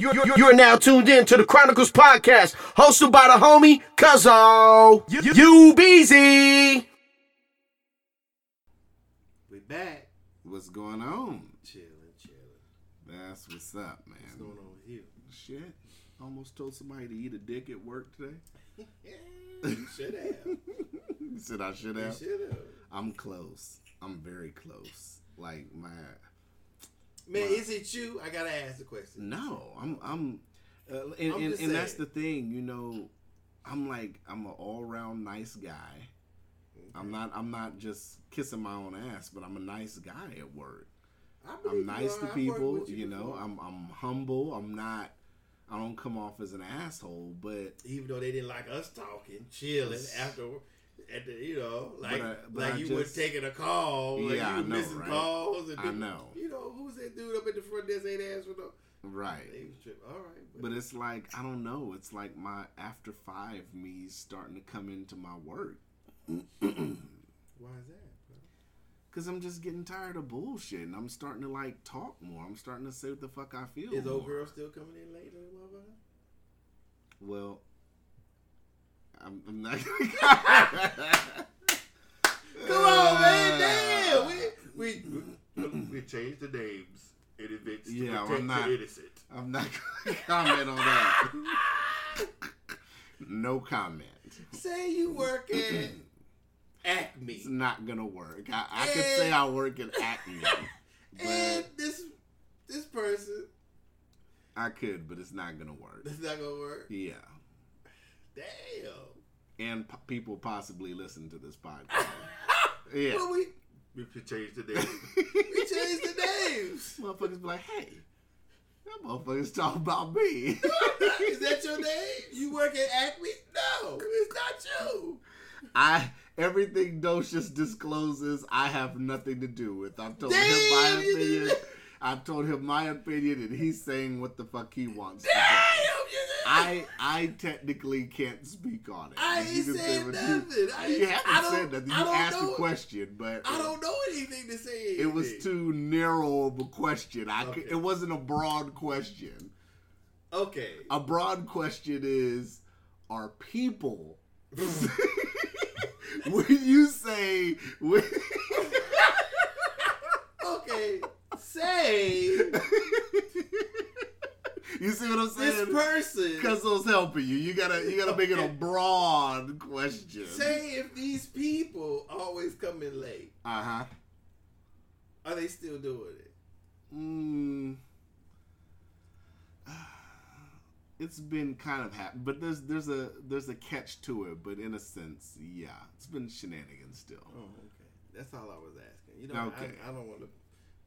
You're, you're, you're now tuned in to the Chronicles podcast, hosted by the homie Cuzzo. You BZ. We back. What's going on? Chilling, chilling. That's what's up, man. What's going on with you? Shit. Almost told somebody to eat a dick at work today. You should have. You said I should You have. should have. I'm close. I'm very close. Like my Man, is it you? I gotta ask the question. no, I'm I'm uh, and, I'm and, and that's the thing, you know. I'm like I'm an all round nice guy. I'm not I'm not just kissing my own ass, but I'm a nice guy at work. I'm nice you to are. I've worked people, with you know. I'm I'm humble. I'm not. I don't come off as an asshole, but even though they didn't like us talking, chilling after, at the, you know, like I- but like I you just- were taking a call, like Yeah, you I were know, missing right? calls, and I people- know. You know, who's that dude up at the front desk ain't asked for no. right. Was tripping. All right, But it's like I don't know. It's like my after five me starting to come into my work why is that? bro? because I'm just getting tired of bullshit. And I'm starting to like talk more. I'm starting to say what the fuck I feel. Is old more. girl still coming in late. Well, I'm, I'm not. Come on, man, damn. We we we, changed the names in events to Yeah, well, protect I'm not- the innocent. I'm not gonna comment on that. no comment. Say you work at Acme, It's not gonna work. I, I could say I work at Acme, and this this person, I could, but it's not gonna work. that's not gonna work. Yeah. Damn. and po- people possibly listen to this podcast. yeah. Well, we we could change the name. we changed the names. Motherfuckers be like, hey, that motherfuckers talking about me. Is that your name? You work at Acme? No, it's not you. I everything Docious discloses, I have nothing to do with. I've told him my opinion. I've told him my opinion, and he's saying what the fuck he wants. Damn, say. you did. I I technically can't speak on it. I ain't said nothing. I You, you haven't I said nothing. You asked know- a question, but I don't uh, know anything to say. It was too narrow of a question. I could, Okay. it wasn't a broad question. okay. A broad question is: Are people? when you say, when, Okay. Say you see what I'm saying? this person. Because those helping you. You gotta, you gotta make it a broad question. Say if these people always come in late, uh huh. are they still doing it? Mm. It's been kind of happen, but there's there's a there's a catch to it. But in a sense, yeah, it's been shenanigans still. Oh, okay. That's all I was asking. You know, Okay. I, I don't want to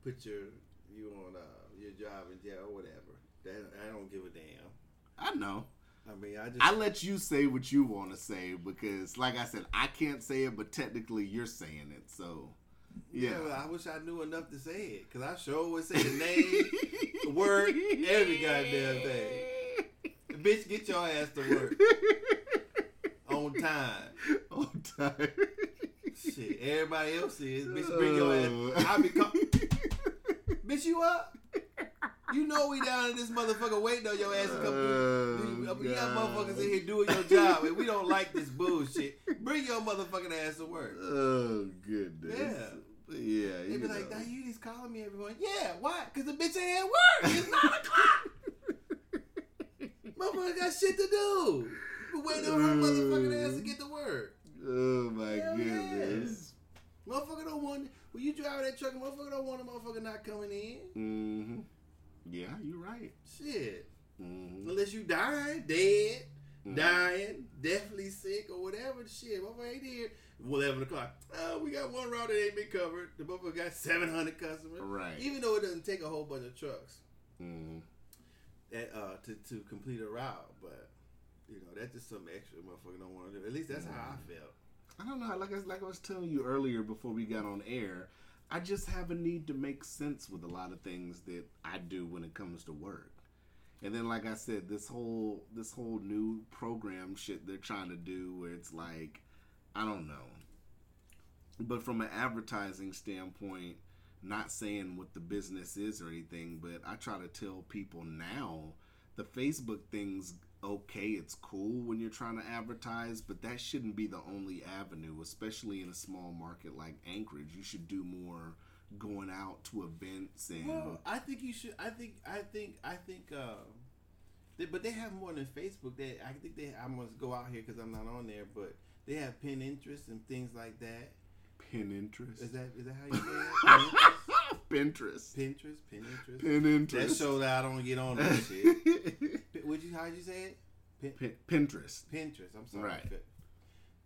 put your you on uh, your job in jail or whatever. That I don't give a damn. I know. I mean, I just I let you say what you want to say because, like I said, I can't say it, but technically you're saying it. So, yeah. yeah. I wish I knew enough to say it because I sure would say the name, the word, every goddamn thing. Bitch, get your ass to work on time. On time. Shit, everybody else is. Bitch, bring your ass. I'll be call- Bitch, you up? You know we down in this motherfucker waiting on your ass to come through. We got motherfuckers in here doing your job, and we don't like this bullshit. Bring your motherfucking ass to work. Oh goodness. Yeah. Yeah. They you be like, know. "Now you just calling me everyone." Yeah, why? Because the bitch ain't at work. It's nine o'clock. Motherfucker got shit to do. You been waiting on her motherfucking ass to get to work. Oh my Hell goodness. Motherfucker don't want when you drive that truck. Motherfucker don't want a motherfucker not coming in. Mm-hmm. Yeah, you're right. Shit. Mm-hmm. Unless you dying, dead, Mhm. dying, deathly sick, or whatever. Shit, motherfucker ain't here. Eleven o'clock. Oh, we got one route that ain't been covered. The motherfucker got seven hundred customers. Right. Even though it doesn't take a whole bunch of trucks Mm-hmm. that, uh, to to complete a route, but you know that's just some extra motherfucker don't want to do. At least that's how I felt. I don't know. Like I, like I was telling you earlier before we got on air, I just have a need to make sense with a lot of things that I do when it comes to work. And then, like I said, this whole this whole new program shit they're trying to do, where it's like, I don't know. But from an advertising standpoint, not saying what the business is or anything, but I try to tell people now the Facebook thing's okay, it's cool when you're trying to advertise, but that shouldn't be the only avenue, especially in a small market like Anchorage. You should do more going out to events and Well, I think you should. I think. I think. I think. Uh, they, but they have more than Facebook. They. I think they. I'm gonna go out here because I'm not on there, but they have pin interest and things like that. Pinterest. Is that is that how you say it? Pinterest. Pinterest, Pinterest. Pinterest. That show that I don't get on that shit. P- Would you? How'd you say it? Pin, Pin- Pinterest. Pinterest. I'm sorry. Right.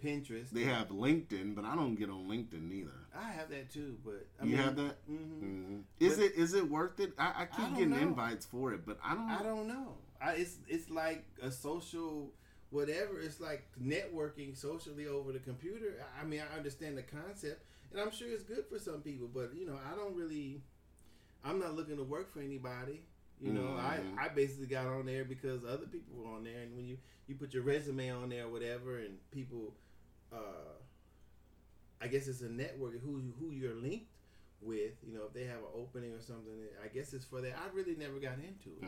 Pinterest. They have LinkedIn, but I don't get on LinkedIn neither. I have that too, but I you mean, have that? mhm. hmm Is But- it is it worth it? I, I keep don't getting know. invites for it, but I don't. I don't know. I, it's it's like a social whatever. It's like networking socially over the computer. I- I mean, I understand the concept, and I'm sure it's good for some people. But you know, I don't really. I'm not looking to work for anybody. You know, Mhm. I, I basically got on there because other people were on there, and when you you put your resume on there or whatever, and people, uh, I guess it's a network who who you're linked with. You know, if they have an opening or something, I guess it's for that. I really never got into it.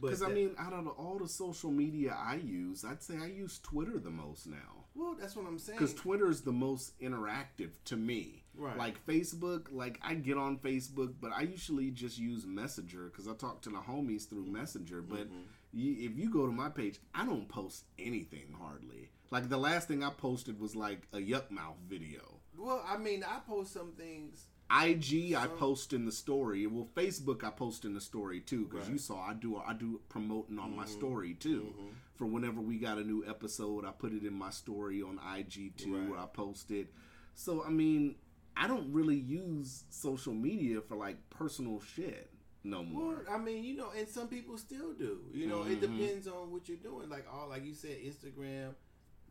But Because I mean, out of all the social media I use, I'd say I use Twitter the most now. well, that's what I'm saying. Because Twitter is the most interactive to me. Right. Like Facebook, like I get on Facebook, but I usually just use Messenger because I talk to the homies through Messenger. But Mm-hmm. you, if you go to my page, I don't post anything hardly. Like the last thing I posted was like a Yukmouth video. well, I mean, I post some things. IG I post in the story. Well, Facebook I post in the story too because you saw I do I do promoting on my Mhm. story too. Mhm. For whenever we got a new episode, I put it in my story on IG too, Right. where I post it. So I mean, I don't really use social media for like personal shit no more. I mean, you know, and some people still do. You know, Mhm. it depends on what you're doing. Like all, like you said, Instagram,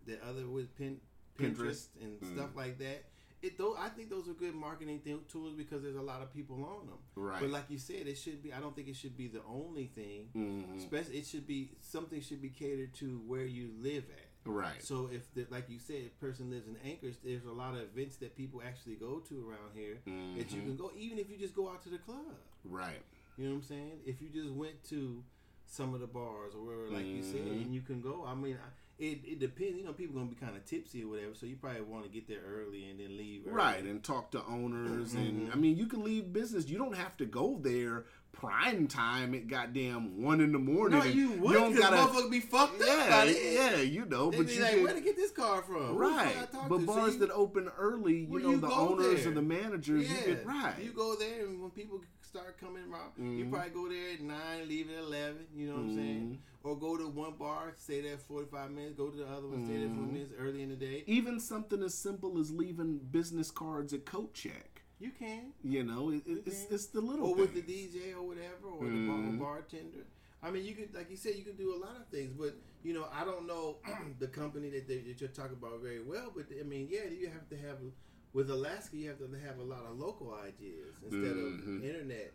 the other with Pin, Pinterest, Pinterest. and Mhm. stuff like that. It though I think those are good marketing th- tools because there's a lot of people on them. Right. But like you said, it should be. I don't think it should be the only thing. Mhm. Especially, it should be something should be catered to where you live at. Right. So if, the, like you said, a person lives in Anchorage, there's a lot of events that people actually go to around here that you Mhm. can go, even if you just go out to the club. Right. You know what I'm saying? If you just went to some of the bars or wherever, like you said, Mhm. and you can go. I mean, I, it it depends. You know, people gonna be kind of tipsy or whatever, so you probably want to get there early and then leave. Early. Right, and talk to owners, and Mhm. I mean, you can leave business. You don't have to go there prime time at goddamn one in the morning. no, you would. don't gotta- motherfuckers be fucked up. Yeah, by it. yeah, you know, but you like, where to get this car from? Right. But to? bars See? that open early, you Well, know, you the owners there. and the managers, Yeah, you get right. You go there, and when people start coming around, you Mhm. probably go there at nine, leave at eleven. You know what I'm saying? Or go to one bar, stay there forty five minutes. Go to the other one, stay there forty Mhm. minutes early in the day. Even something as simple as leaving business cards at coat check. You can. You know, it, it- it's can. it's the little or with the. DJ or whatever, or Mhm. the bar, bartender. I mean, you could, like you said, you could do a lot of things. But you know, I don't know the company that, they, that you're talking about very well. But I mean, yeah, you have to have with Alaska, you have to have a lot of local ideas instead Mhm. of internet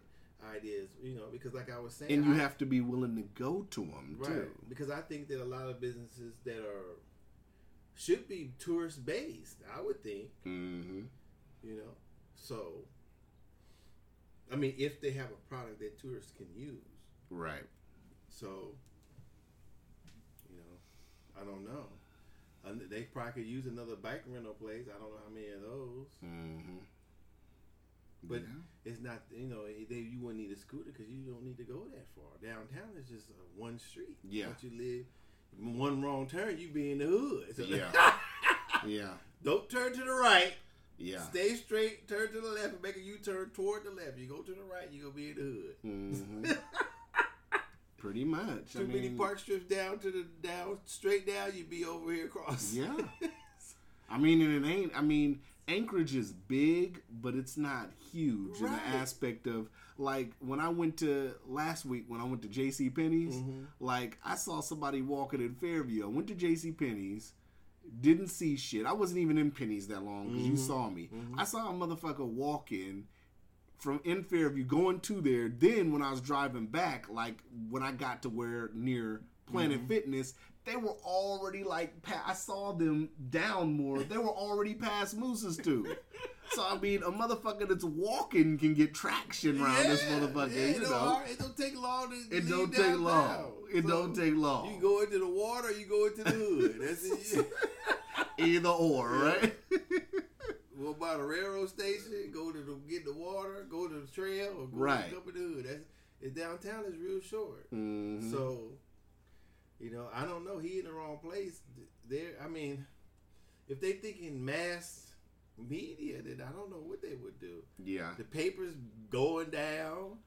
ideas. You know, because like I was saying, and you I- have to be willing to go to them right too. because I think that a lot of businesses that are should be tourist based. I would think hmm you know, so. I mean, if they have a product that tourists can use. Right. So, you know, I don't know. They probably could use another bike rental place. I don't know how many of those. hmm But it's not, you know, they, you wouldn't need a scooter because you don't need to go that far. Downtown is just uh, one street. Yeah. Once you live, one wrong turn, you be in the hood. So Yeah. yeah. don't turn to the right. Yeah. Stay straight. Turn to the left and make a U turn toward the left. You go to the right, you gonna be in the hood. hmm Pretty much. Too I many mean, park strips down to the down straight down. You be over here across. Yeah. I mean, and it ain't. I mean, Anchorage is big, but it's not huge in the aspect of like when I went to last week when I went to J.C. Penney's. Mhm. Like I saw somebody walking in Fairview. I went to J.C. Penney's. Didn't see shit. I wasn't even in Penney's that long because you Mhm. saw me. Mhm. I saw a motherfucker walking from in Fairview going to there. Then when I was driving back, like when I got to where near Planet Mhm. Fitness, they were already like pa- I saw them down more. They were already past Moose's too. So I mean, a motherfucker that's walking can get traction around this motherfucker. yeah, you it know, don't it don't take long it don't take long. It So, don't take long. You go into the water, you go into the hood. That's it. Either or, right? Well, by the railroad station, go to the get the water, go to the trail, or go Right. up in the hood. That's it, downtown is real short. Mhm. So, you know, I don't know. He in the wrong place. There, I mean, if they thinking mass media, then I don't know what they would do. yeah. The papers going down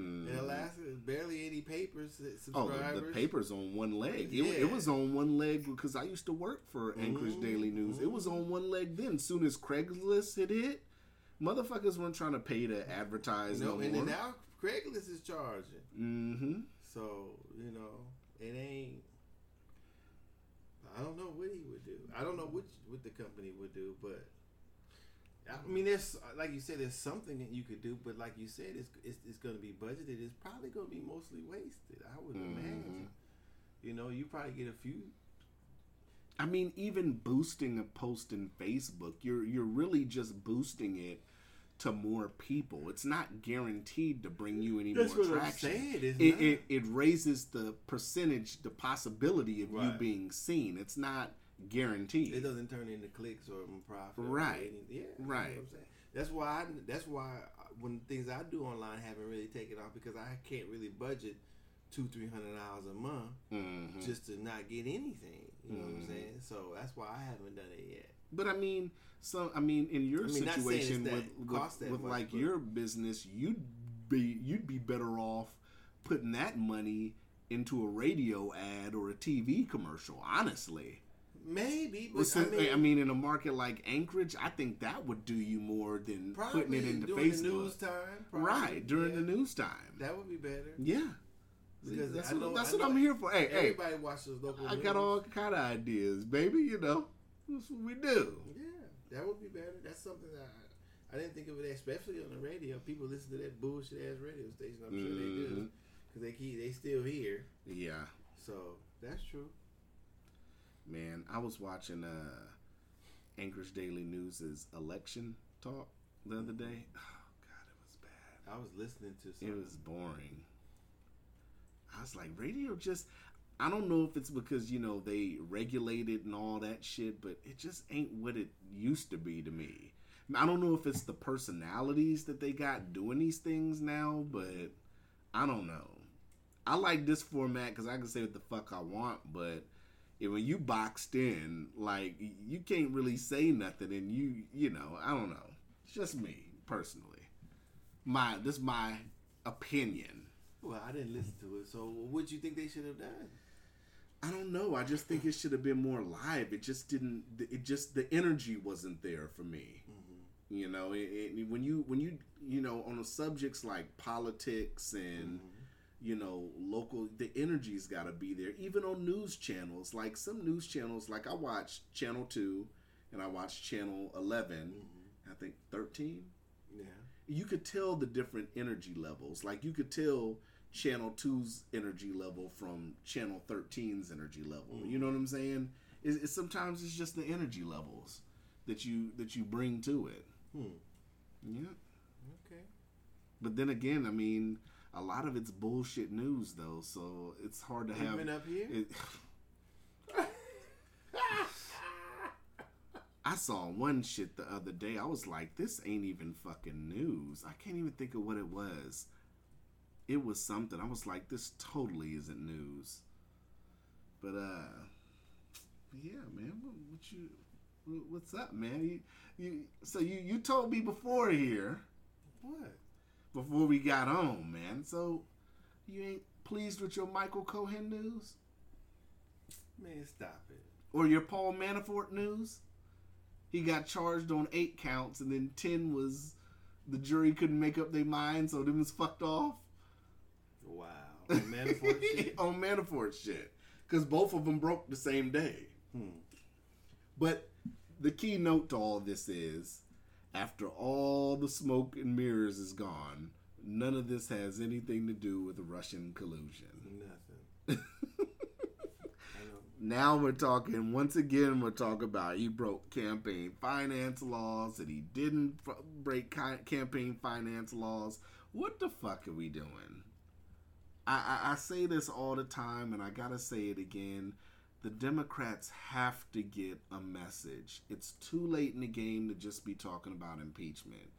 Mhm. in Alaska. Barely any papers that Oh, subscribers. the, the paper's on one leg. It, Yeah. it was on one leg because I used to work for Anchorage Mhm. Daily News. It was on one leg then. Soon as Craigslist hit it, motherfuckers weren't trying to pay to advertise know, no and more. then now Craigslist is charging. mm-hmm. So you know, it ain't. I don't know what he would do. I don't know what what the company would do, but I mean, there's like you said, there's something that you could do, but like you said, it's it's, it's going to be budgeted. It's probably going to be mostly wasted. I would Mhm. imagine. You know, you probably get a few. I mean, even boosting a post in Facebook, you're you're really just boosting it to more people. It's not guaranteed to bring you any That's more traction. saying, it, it it raises the percentage, the possibility of you being seen. It's not guaranteed. It doesn't turn into clicks or profit. Right. anything. Yeah. Right. That's why. I, that's why when things I do online haven't really taken off because I can't really budget two three hundred dollars a month Mhm. just to not get anything. You know what I'm Mhm. saying? So that's why I haven't done it yet. But I mean, so I mean, in your I mean, not saying it's situation with with, with much, like your business, you'd be you'd be better off putting that money into a radio ad or a TV commercial. Honestly, Maybe, but Well, so- I mean, in a market like Anchorage, I think that would do you more than putting it into during Facebook. the news time, probably, right during yeah, the news time. that would be better. yeah, Because that's I what, that's I what I'm here for. Hey, hey, Everybody watches local. I news. got all kind of ideas, baby. You know, that's what we do. Yeah, that would be better. That's something that I, I didn't think of it, especially on the radio. People listen to that bullshit ass radio station. I'm sure they do mm-hmm. because they keep they still here. Yeah. So that's true. Man, I was watching uh Anchorage Daily News's election talk the other day. Oh god, it was bad. I was listening to some. It was boring. I was like, radio just I don't know if it's because, you know, they regulated and all that shit, but it just ain't what it used to be to me. I don't know if it's the personalities that they got doing these things now, but I don't know. I like this format because I can say what the fuck I want, but when you boxed in, like you can't really say nothing, and you, you know, I don't know. It's just me personally. My this is my opinion. well, I didn't listen to it. So what do you think they should have done? I don't know. I just think it should have been more live. It just didn't. It just the energy wasn't there for me. Mm-hmm. You know, it, it, when you when you you know on the subjects like politics and mm-hmm. You know local, the energy's got to be there. Even on news channels, like some news channels, like I watch Channel Two, and I watch Channel 11 I think thirteen. Yeah. You could tell the different energy levels. Like you could tell Channel 2's energy level from Channel 13's energy level. You know what I'm saying? It's, it's sometimes it's just the energy levels that you that you bring to it. Hmm. Yeah. Okay. But then again, I mean, a lot of it's bullshit news though, so it's hard to have. Even up here. It, I saw one shit the other day. I was like, this ain't even fucking news. I can't even think of what it was. It was something. I was like, this totally isn't news. But uh yeah, man. What, what you what's up, man? You, you so you you told me before here, what? Before we got on, man. So you ain't pleased with your Michael Cohen news Man, stop it. or your Paul Manafort news? He got charged on eight counts, and then ten was the jury couldn't make up their mind, so them was fucked off. Wow. Manafort shit. on Manafort shit, because both of them broke the same day. Hmm. But the keynote to all this is, after all the smoke and mirrors is gone, none of this has anything to do with Russian collusion. Nothing. Now we're talking once again. We're talking about he broke campaign finance laws and he didn't f- break campaign finance laws. What the fuck are we doing? I, I, I say this all the time, and I gotta say it again. The Democrats have to get a message. It's too late in the game to just be talking about impeachment.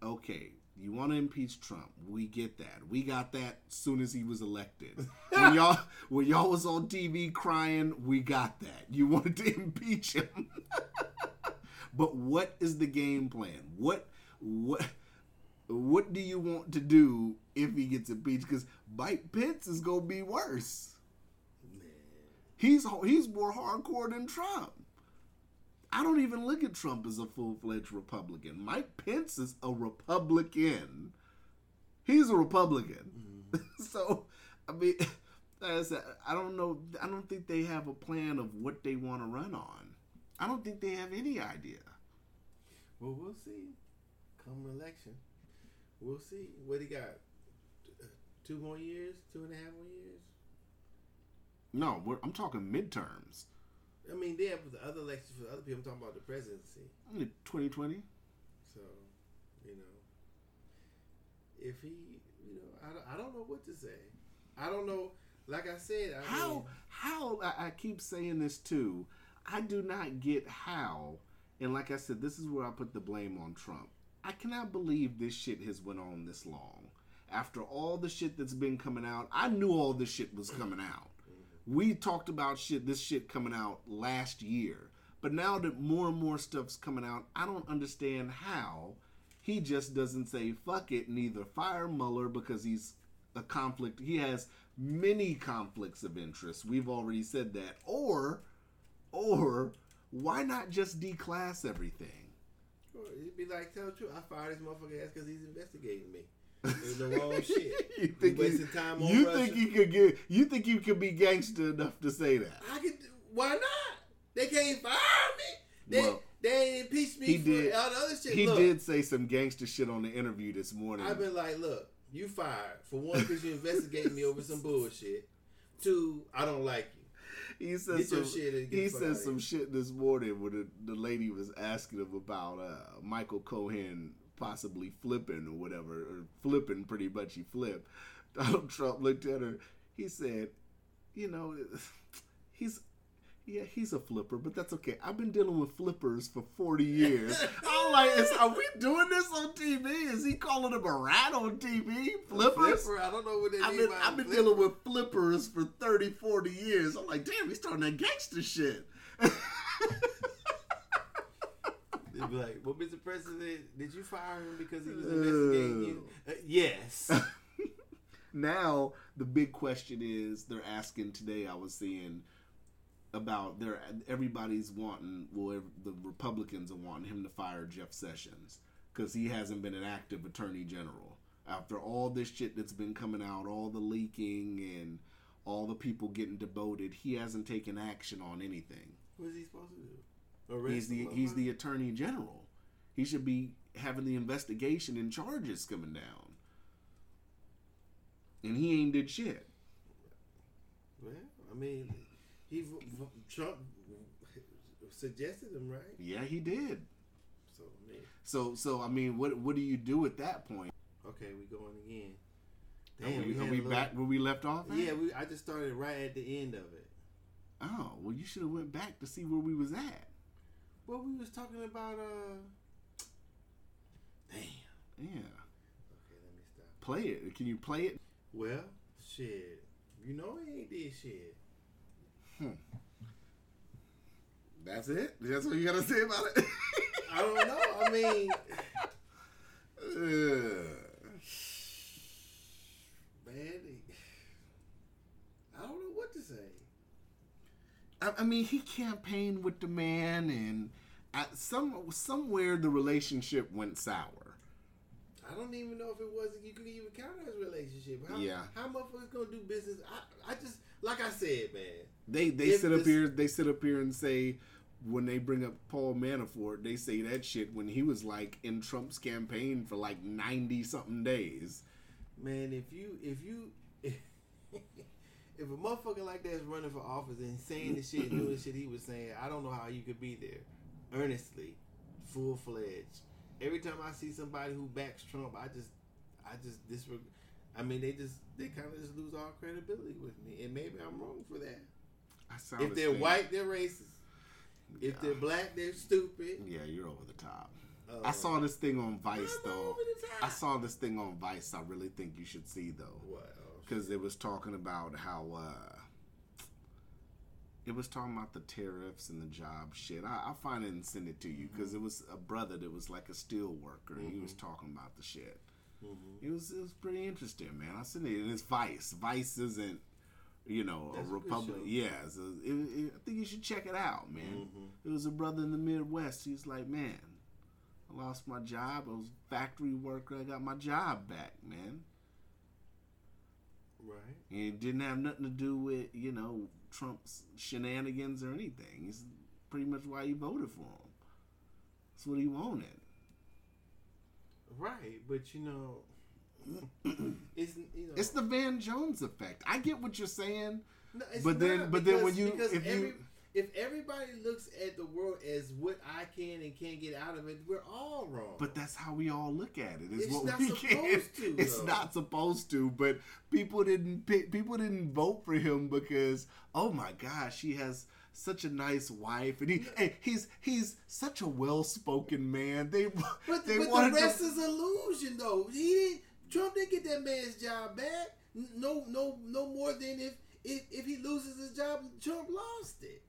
Okay, you want to impeach Trump? We get that. We got that as soon as he was elected. when y'all when y'all was on TV crying, we got that. You wanted to impeach him. but what is the game plan? What what what do you want to do if he gets impeached? Because Mike Pence is gonna be worse. He's he's more hardcore than Trump. I don't even look at Trump as a full fledged Republican. Mike Pence is a Republican. He's a Republican. Mm-hmm. so, I mean, I said, I don't know. I don't think they have a plan of what they want to run on. I don't think they have any idea. Well, we'll see. Come election, we'll see what he got. Two more years, two and a half more years. No, we're, I'm talking midterms. I mean, they have the other elections for other people. I'm talking about the presidency. 2020. So, you know, if he, you know, I don't, I don't know what to say. I don't know. Like I said, I How mean, how I, I keep saying this too. I do not get how, and like I said, this is where I put the blame on Trump. I cannot believe this shit has went on this long. After all the shit that's been coming out, I knew all this shit was coming out. We talked about shit, this shit coming out last year. But now that more and more stuff's coming out, I don't understand how he just doesn't say fuck it and either fire Mueller because he's a conflict. He has many conflicts of interest. We've already said that. Or, or why not just declass everything? Sure, It'd be like, tell the truth. I fired this motherfucker ass because he's investigating me. The wrong shit. you think he, wasting time on you Russia. think he could get? You think you could be gangster enough to say that? I could. Why not? They can't fire me. They Well, they ain't impeached me he for did- all the other shit. He look, did say some gangster shit on the interview this morning. I've been like, look, you fired for one because you investigating me over some bullshit. Two, I don't like you. he said some, shit and get he said some shit this morning when the, the lady was asking him about uh, Michael Cohen possibly flipping or whatever, or flipping pretty much he flipped. Donald Trump looked at her. He said, "You know, he's." Yeah, he's a flipper, but that's okay. I've been dealing with flippers for 40 years. I'm like, is, are we doing this on TV? Is he calling him a rat on TV? Flippers? Flipper, I don't know what they I've mean been, I've been flipper. dealing with flippers for 30, 40 years. I'm like, damn, he's starting that gangster shit. They'd be like, well, Mr. President, did you fire him because he was investigating you? Uh, yes. now, the big question is they're asking today, I was seeing about their everybody's wanting, well, the Republicans are wanting him to fire Jeff Sessions because he hasn't been an active attorney general. After all this shit that's been coming out, all the leaking and all the people getting demoted, he hasn't taken action on anything. what is he supposed to do? Arrest He's the he's the attorney general. He should be having the investigation and charges coming down. And he ain't did shit. Well, I mean, he Trump suggested him, right? Yeah, he did. So I mean, So so I mean, what what do you do at that point? okay, we going again. are we, are we little- back where we left off? at? Yeah, we. I just started right at the end of it. Oh well, you should have went back to see where we was at. Well, we was talking about uh. Damn. Yeah, Okay, let me stop. play it. Can you play it? Well, shit. You know he ain't did shit. Hmm. That's it. That's what you gotta say about it. I don't know. I mean, Ugh. man, I don't know what to say. I, I mean, he campaigned with the man, and at some somewhere the relationship went sour. I don't even know if it was you could even count as relationship. How, Yeah. How motherfuckers gonna do business? I, I just like I said, man. They they sit up here they sit up here and say when they bring up Paul Manafort, they say that shit when he was like in Trump's campaign for like ninety something days. Man, if you if you if a motherfucker like that's running for office and saying the shit and doing the shit he was saying, I don't know how you could be there, earnestly, full fledged. Every time I see somebody who backs Trump, I just, I just disreg. I mean, they just they kind of just lose all credibility with me, and maybe I'm wrong for that. If they're white, they're racist. If Yeah. they're black, they're stupid. yeah, you're over the top. Uh, I saw this thing on Vice though. over the top. I saw this thing on Vice. I really think you should see though. What? Because it was talking about how uh, it was talking about the tariffs and the job shit. I, I'll find it and send it to you because mm-hmm. it was a brother that was like a steel worker and he was mm-hmm. talking about the shit. Mm-hmm. It was it was pretty interesting, man. I sent it and it's Vice. Vice isn't. You know, That's a republic. Yeah, so it, it, I think you should check it out, man. It was a brother in the Midwest. He's like, man, I lost my job. I was factory worker. I got my job back, man. Right. And it didn't have nothing to do with, you know, Trump's shenanigans or anything. It's pretty much why you voted for him. That's what he wanted. Right, but you know, it's you know, It's the Van Jones effect. I get what you're saying. No, But then- but then when you- if you- every, if everybody looks at the world as what I can and can't get out of it, we're all wrong. But that's how we all look at it. Is It's what not we supposed can. to, It's though. not supposed to. But people didn't. People didn't vote for him because oh my gosh, he has such a nice wife, and he and he's he's such a well spoken man. They but, they but the rest to, is illusion, though. He didn't. Trump didn't get that man's job back. No, no, no more than if if, if he loses his job, Trump lost it.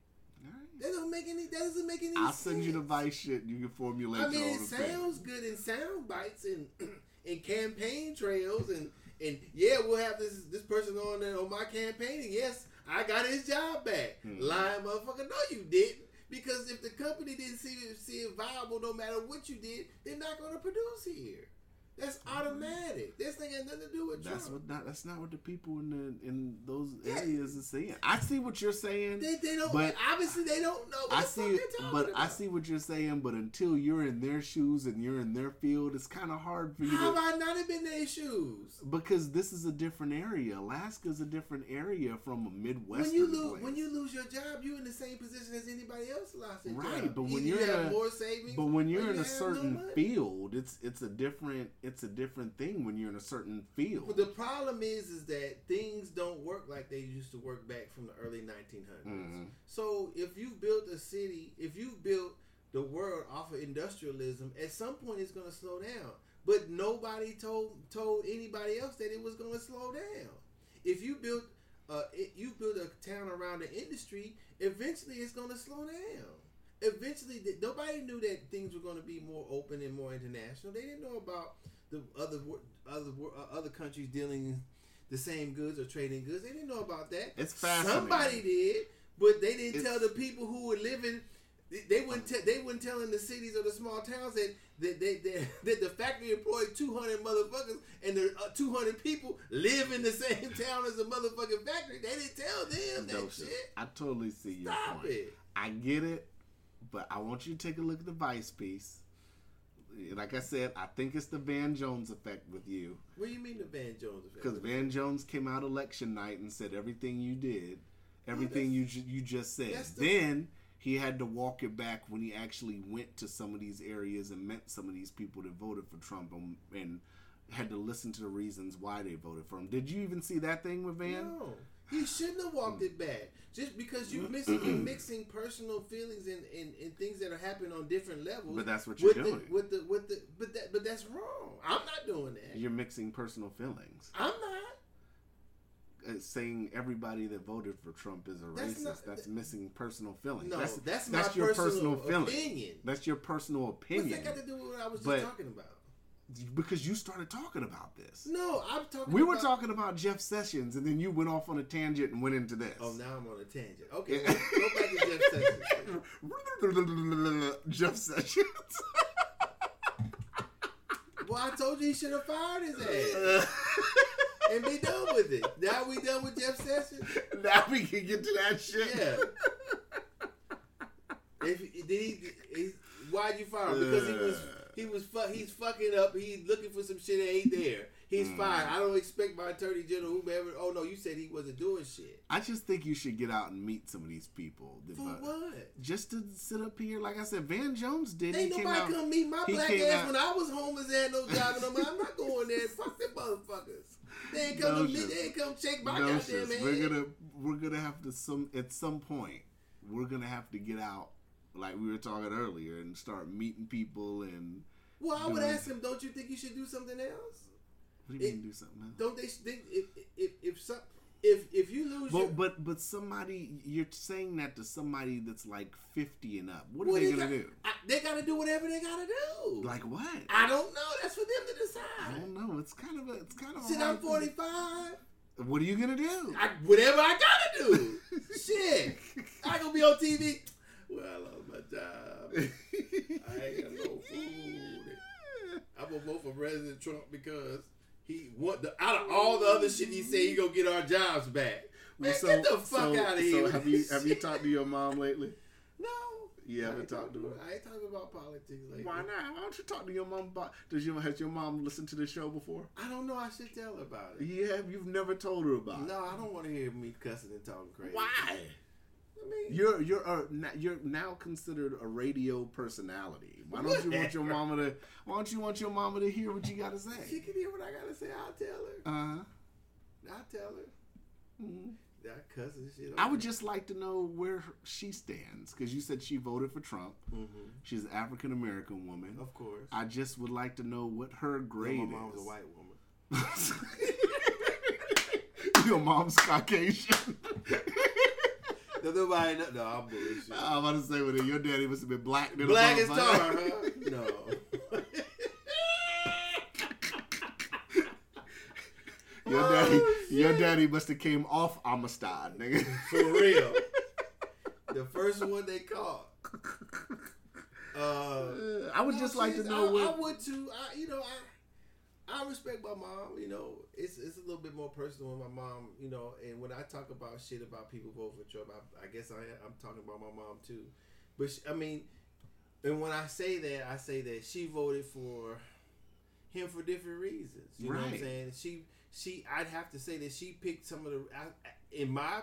That don't make any. That doesn't make any I'll sense. send you the vice shit. You can formulate I mean, it sounds good in sound bites and and campaign trails and and yeah, we'll have this this person on there on my campaign. And yes, I got his job back. Hmm. Lying motherfucker, no, you didn't. Because if the company didn't see it, see it viable, no matter what you did, they're not going to produce here. That's automatic. This thing has nothing to do with. That's Trump. what not, that's not what the people in the in those Yeah. areas are saying. I see what you're saying. they, they don't. But- obviously, they don't know. What I see, fuck they're talking but I see what you're saying. But until you're in their shoes and you're in their field, it's kind of hard for you How have to. I not been in their shoes? Because this is a different area. Alaska's a different area from a Midwest. when you lose place. when you lose your job, you're in the same position as anybody else lost their Right, job. but when Either you're you have a- more savings, But when you're you in a have no certain field, it's it's a different it's a different thing when you're in a certain field. But the problem is, is that things don't work like they used to work back from the early 1900s. Mhm. So if you built a city, if you built the world off of industrialism, at some point it's going to slow down. But nobody told told anybody else that it was going to slow down. If you built uh, it, you build a town around the industry, eventually it's going to slow down. Eventually, th- nobody knew that things were going to be more open and more international. They didn't know about the other other uh, other countries dealing the same goods or trading goods. They didn't know about that. It's fascinating. Somebody did, but they didn't It's- tell the people who were living. They, wouldn't. Te- they wouldn't tell in the cities or the small towns that that they, that, that the factory employed two hundred motherfuckers and the uh, two hundred people live in the same town as a motherfucking factory. They didn't tell them that shit. shit. I totally see your Stop point. it. I get it, but I want you to take a look at the Vice piece. Like I said, I think it's the Van Jones effect with you. What do you mean the Van Jones effect? Because Van Jones came out election night and said everything you did, everything oh, you ju- you just said. the- then he had to walk it back when he actually went to some of these areas and met some of these people that voted for Trump and, and had to listen to the reasons why they voted for him. Did you even see that thing with Van? No, he shouldn't have walked it back. Just because you mixing you mixing personal feelings and, and, and things that are happening on different levels. But that's what you're with doing. The, with the with the but that but that's wrong. I'm not doing that. You're mixing personal feelings. I'm not. uh, saying everybody that voted for Trump is a That's racist. not- that's missing personal feelings. No, that's, that's, that's my your personal, personal feeling. opinion. That's your personal opinion. What's that got to do with what I was just talking about? Because you started talking about this. No, I'm talking. We were about, talking about Jeff Sessions, and then you went off on a tangent and went into this. Oh, now I'm on a tangent. Okay, well, go back to Jeff Sessions. Jeff Sessions. Well, I told you he should have fired his ass and be done with it. Now we done with Jeff Sessions. now we can get to that shit. Yeah. If did he, he why'd you fire him? Because he was he was fu- he's fucking up. He's looking for some shit that ain't there. He's mm. fine. I don't expect my attorney general, whoever. Oh no, you said he wasn't doing shit. I just think you should get out and meet some of these people. For what? Just to sit up here, like I said, Van Jones did. Ain't he nobody out. come meet my black ass out- when I was homeless and had no job and no. I'm not going there. Fuck them motherfuckers. They ain't come to They ain't come check my Notions. goddamn head. We're gonna we're gonna have to some at some point we're gonna have to get out like we were talking earlier and start meeting people and well, I would ask him. Don't you think you should do something else? what do you It- mean do something else? Don't they? they if if if some if if you lose your But but but somebody you're saying that to somebody that's like fifty and up. What are Well, they, they gonna got- do? I, they got to do whatever they got to do. Like what? I don't know. That's for them to decide. I don't know. It's kind of a it's kind of Shit, I'm 45. What are you gonna do? I, whatever I gotta do. Shit, I gonna be on TV. Well, I lost my job. I ain't got no food. I'm gonna vote for President Trump because he what the out of all the other shit he said he gonna get our jobs back. Man, So- get the fuck so- out of here. have you have you talked to your mom lately? No. You I haven't talked to her? I ain't talking about politics lately. Why not? Why don't you talk to your mom about? Does your has your mom listened to the show before? I don't know. I should tell her about it. Yeah, you've never told her about. it. No, I don't want to hear me cussing and talking crazy. Why? I mean, You're you're a, you're now considered a radio personality. Why don't you want your mama to? Why don't you want your mama to hear what you got to say? she can hear what I gotta say. I'll tell her. Uh huh. I'll tell her. That cussing shit. I would just like to know where she stands because you said she voted for Trump. hmm She's an African American woman. Of course. I just would like to know what her my grade mom was is. a white woman. your mom's Caucasian. No, nobody. know- No, I'm bullshit. I'm about to say, well, your daddy must have been black. Black as tar, huh? No. Your daddy, Oh, your daddy must have came off Amistad, nigga. For real. the first one they caught. Uh, I would just like to know I, what. I would too. I, you know, I, I respect my mom. You know, it's it's a little bit more personal with my mom. You know, and when I talk about shit about people voting for Trump, I, I guess I I'm talking about my mom too. But she, I mean, and when I say that, I say that she voted for him for different reasons. You know what I'm saying? She she I'd have to say that she picked some of the I- in my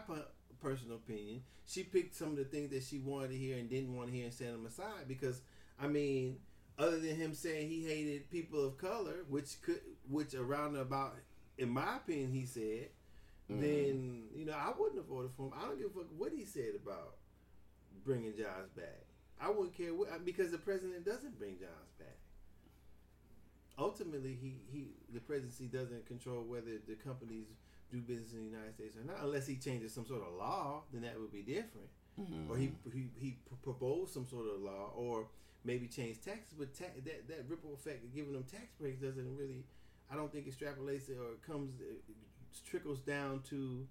personal opinion, she picked some of the things that she wanted to hear and didn't want to hear and set them aside because I mean, other than him saying he hated people of color, which could which around about in my opinion he said, Mm-hmm. then you know I wouldn't have voted for him. I don't give a fuck what he said about bringing jobs back. I wouldn't care what because the president doesn't bring jobs back. Ultimately, he, he the presidency doesn't control whether the companies do business in the United States or not, unless he changes some sort of law. Then that would be different. Or he he, he proposed some sort of law, or maybe change taxes. But ta- that that ripple effect of giving them tax breaks doesn't really. I don't think extrapolates it or it comes it trickles down to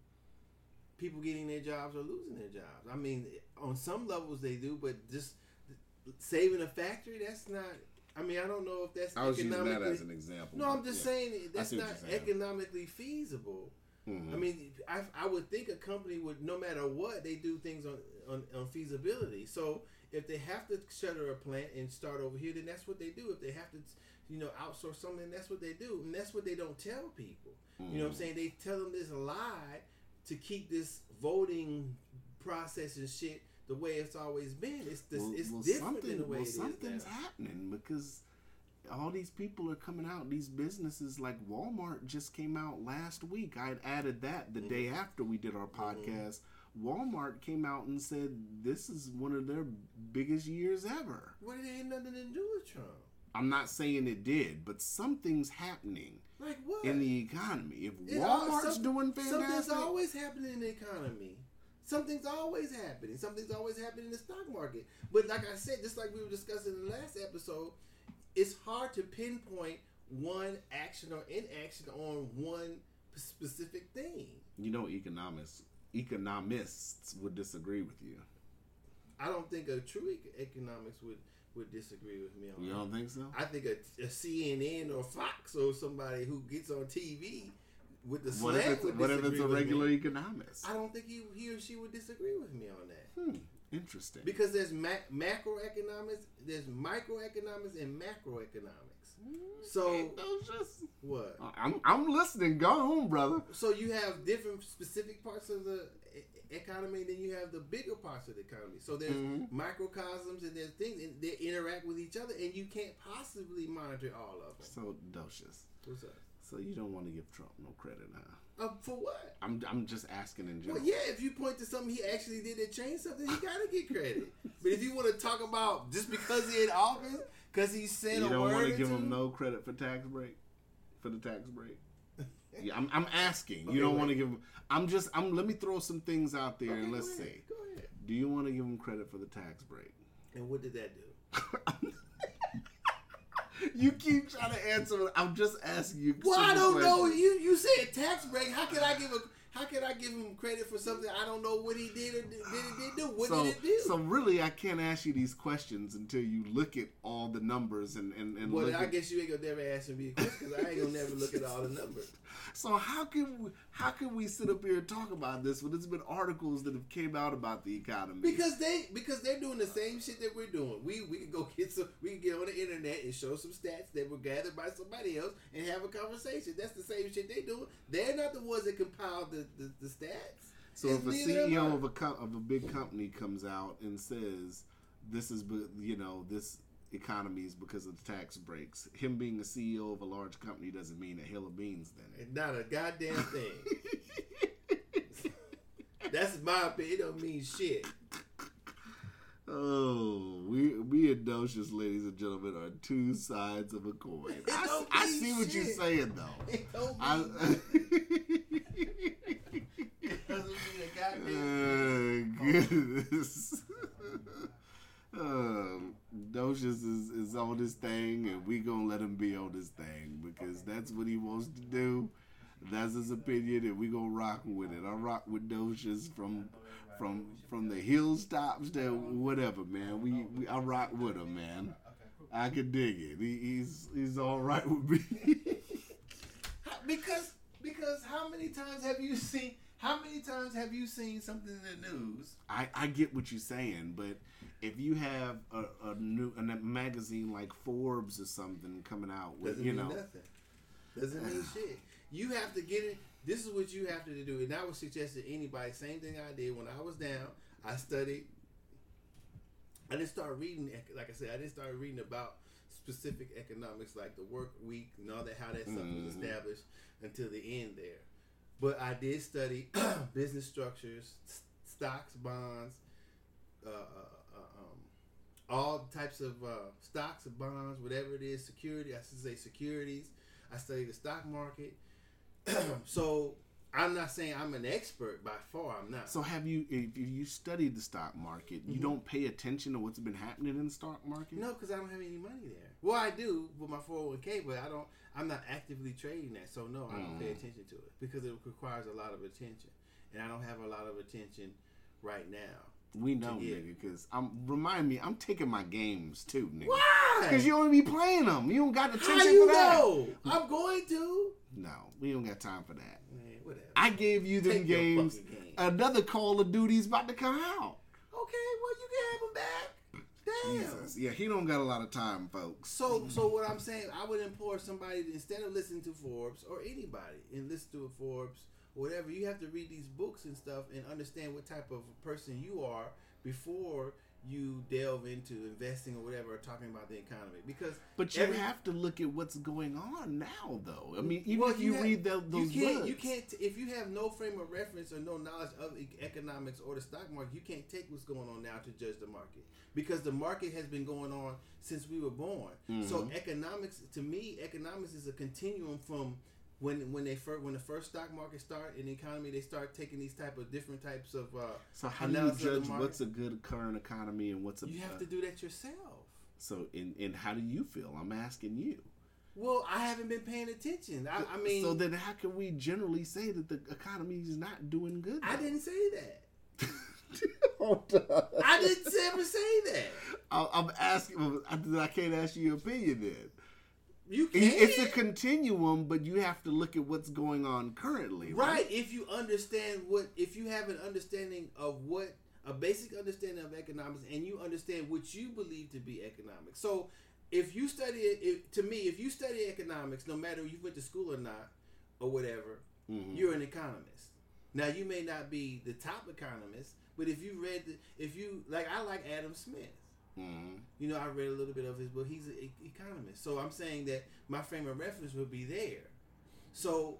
people getting their jobs or losing their jobs. I mean, on some levels they do, but just saving a factory that's not. I mean, I don't know if that's I was using that as an example. no, I'm just yeah. saying that's not saying. economically feasible. Mhm. I mean, I, I would think a company would, no matter what, they do things on, on, on feasibility. So if they have to shutter a plant and start over here, then that's what they do. If they have to, you know, outsource something, that's what they do. And that's what they don't tell people. You know what I'm saying? They tell them this lie to keep this voting process and shit the way it's always been. It's this, Well- it's well, different the way well, it is something's now. happening because all these people are coming out. These businesses like Walmart just came out last week. I had added that the day Mm-hmm. after we did our podcast. Walmart came out and said this is one of their biggest years ever. What it ain't nothing to do with Trump. I'm not saying it did, but something's happening Like what? in the economy. If It Walmart's some- doing Something's always happening in the economy. Something's always happening. Something's always happening in the stock market. But like I said, just like we were discussing in the last episode, it's hard to pinpoint one action or inaction on one specific thing. you know, economists economists would disagree with you. I don't think a true ec- economics would would disagree with me on You that. don't think so? I think a, a CNN or Fox or somebody who gets on TV with the What slant if it's, would what if it's a with me. regular economist? I don't think he, he or she would disagree with me on that. Hmm, interesting. Because there's ma- macroeconomics, there's microeconomics, and macroeconomics. So Those just- what? I'm I'm listening. Go on, brother. So you have different specific parts of the e- economy, and then you have the bigger parts of the economy. So there's Mhm. microcosms and there's things, and they interact with each other, and you can't possibly monitor all of them. So docious. What's up? So you don't want to give Trump no credit, huh? Uh, for what? I'm I'm just asking in general. Well, yeah, if you point to something he actually did that changed something, he gotta get credit. but if you want to talk about just because he in office, because he said You a don't want to give two, him no credit for tax break, for the tax break. Yeah, I'm, I'm asking. Okay, you don't wait. want to give him. I'm just. I'm. Let me throw some things out there Okay, and let's ahead, see. Go ahead. Do you want to give him credit for the tax break? And what did that do? you keep trying to answer. I'm just asking you. Well, I don't know. You you said tax break. How can I give a how can I give him credit for something I don't know what he did or did, did did do? What so, did it do? so really, I can't ask you these questions until you look at all the numbers and and, and well, I at, guess you ain't gonna never ask me a question because I ain't gonna never look at all the numbers. So how can we, how can we sit up here and talk about this when there's been articles that have came out about the economy? Because they because they're doing the same shit that we're doing. We we can go get some we can get on the internet and show some stats that were gathered by somebody else and have a conversation. That's the same shit they doing. They're not the ones that compiled the, the, the stats. So if a CEO of a co- of a big company comes out and says this is you know this economy is because of the tax breaks, him being a CEO of a large company doesn't mean a hill of beans. Then not a goddamn thing. That's my opinion. It don't mean shit. oh, we we and ladies and gentlemen, are two sides of a coin. I, I see what you're saying though. It don't I, mean, it doesn't mean a goddamn Uh, goodness. Docious is, is on this thing, and we gonna let him be on this thing because that's what he wants to do. That's his opinion, and we gonna rock with it. I rock with Docious from from from the hilltops to whatever, man. We, we I rock with him, man. I can dig it. He, he's he's all right with me. Because because how many times have you seen how many times have you seen something in the news? I, I get what you're saying, but if you have a, a new a magazine like Forbes or something coming out with Doesn't you mean know nothing. Doesn't mean shit. You have to get it. This is what you have to do, and I would suggest to anybody. Same thing I did when I was down. I studied. I didn't start reading. Like I said, I didn't start reading about specific economics, like the work week and all that, how that stuff was Mhm. established until the end there. But I did study business structures, s- stocks, bonds, uh, uh, uh, um, all types of uh, stocks and bonds, whatever it is, security. I should say securities. I study the stock market. so I'm not saying I'm an expert by far. I'm not. so have you if you studied the stock market you Mhm. don't pay attention to what's been happening in the stock market no, because I don't have any money there. Well, I do with my 401k, but I don't. I'm not actively trading that, so no, I don't pay Mm. attention to it because it requires a lot of attention, and I don't have a lot of attention right now. we know nigga because I'm remind me I'm taking my games too nigga Why? because you only be playing them you don't got the How attention you for that know? I'm going to. no we don't got time for that Man, whatever. I gave you them Take games game. another Call of Duty's about to come out Okay, well you can have them back. Jesus. Yeah, he don't got a lot of time, folks. So, so what I'm saying, I would implore somebody to, instead of listening to Forbes or anybody and listen to Forbes whatever, you have to read these books and stuff and understand what type of person you are before you delve into investing or whatever or talking about the economy. Because But you every- have to look at what's going on now, though. I mean, even Well, if you, have- read tho- those you can't, books, you can't if you have no frame of reference or no knowledge of economics or the stock market, you can't take what's going on now to judge the market because the market has been going on since we were born. So Mm-hmm. economics, to me, economics is a continuum from when when they first when the first stock market start in the economy, they start taking these type of different types of. Uh, So how do you analysis of the judge what's a good current economy and what's a? You have to do that yourself. So, and and how do you feel? I'm asking you. Well, I haven't been paying attention. I, I mean, so then how can we generally say that the economy is not doing good? I didn't say that. I didn't ever say that. I- I'm asking. I I can't ask you your opinion then. You can. It's a continuum, but you have to look at what's going on currently, right? Right. If you understand what, if you have an understanding of what, a basic understanding of economics, and you understand what you believe to be economics. So, if you study it, if, to me, if you study economics, no matter you went to school or not, or whatever, Mhm. you're an economist. Now you may not be the top economist, but if you read, the, if you like, I like Adam Smith. Mhm. You know, I read a little bit of his book. He's an e- economist, so I'm saying that my frame of reference will be there. So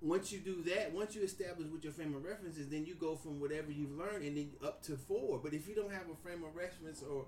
once you do that, once you establish what your frame of reference is, then you go from whatever you've learned and then up to four. But if you don't have a frame of reference or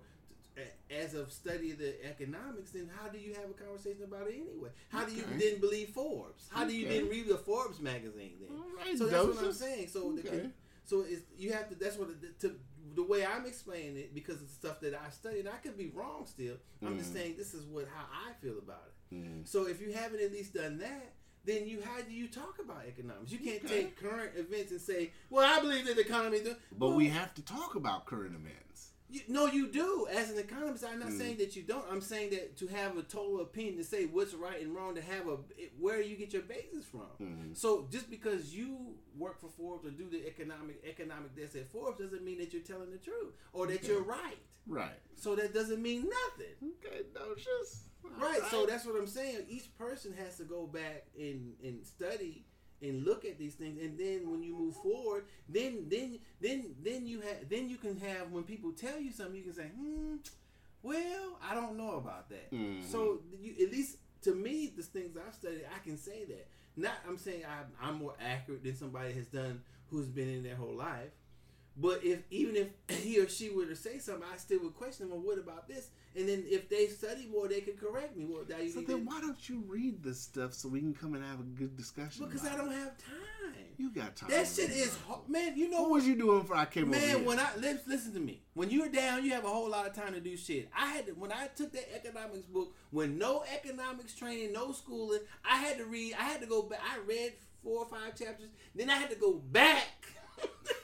a- as of study the economics, then how do you have a conversation about it anyway? How do you Okay. then believe Forbes? How do you Okay. then read the Forbes magazine then? Right, So that's what I'm saying. So the, Okay. So it's you have to. That's what the, to the way I'm explaining it because of the stuff that I studied. I could be wrong still. I'm just Mhm. saying this is what how I feel about it. Mhm. So if you haven't at least done that, then you how do you talk about economics? You can't Okay. take current events and say, "Well, I believe that the economy." Do. But Well, we have to talk about current events. You, no, you do. As an economist, I'm not Mm. saying that you don't. I'm saying that to have a total opinion to say what's right and wrong, to have a where you get your basis from. Mhm. So just because you work for Forbes or do the economic economic desk at Forbes doesn't mean that you're telling the truth or that Okay. you're right. Right. So that doesn't mean nothing. Okay, no, just Right. So that's what I'm saying. Each person has to go back and, and study and look at these things, and then when you move forward, then then then then you have then you can have when people tell you something, you can say, hmm, well, I don't know about that. Mhm. So you at least to me, the things I've studied, I can say that. Not I'm saying I'm, I'm more accurate than somebody has done who's been in their whole life. But if even if he or she were to say something, I still would question them. Well, what about this? And then if they study more, they can correct me. Well, now you So then why don't you read this stuff so we can come and have a good discussion? because I don't it? have time. You got time. That shit is man. You know What was you doing before I came over Man, when I listen, listen to me. When you're down, you have a whole lot of time to do shit. I had to, when I took that economics book, when no economics training, no schooling, I had to read. I had to go back. I read four or five chapters. Then I had to go back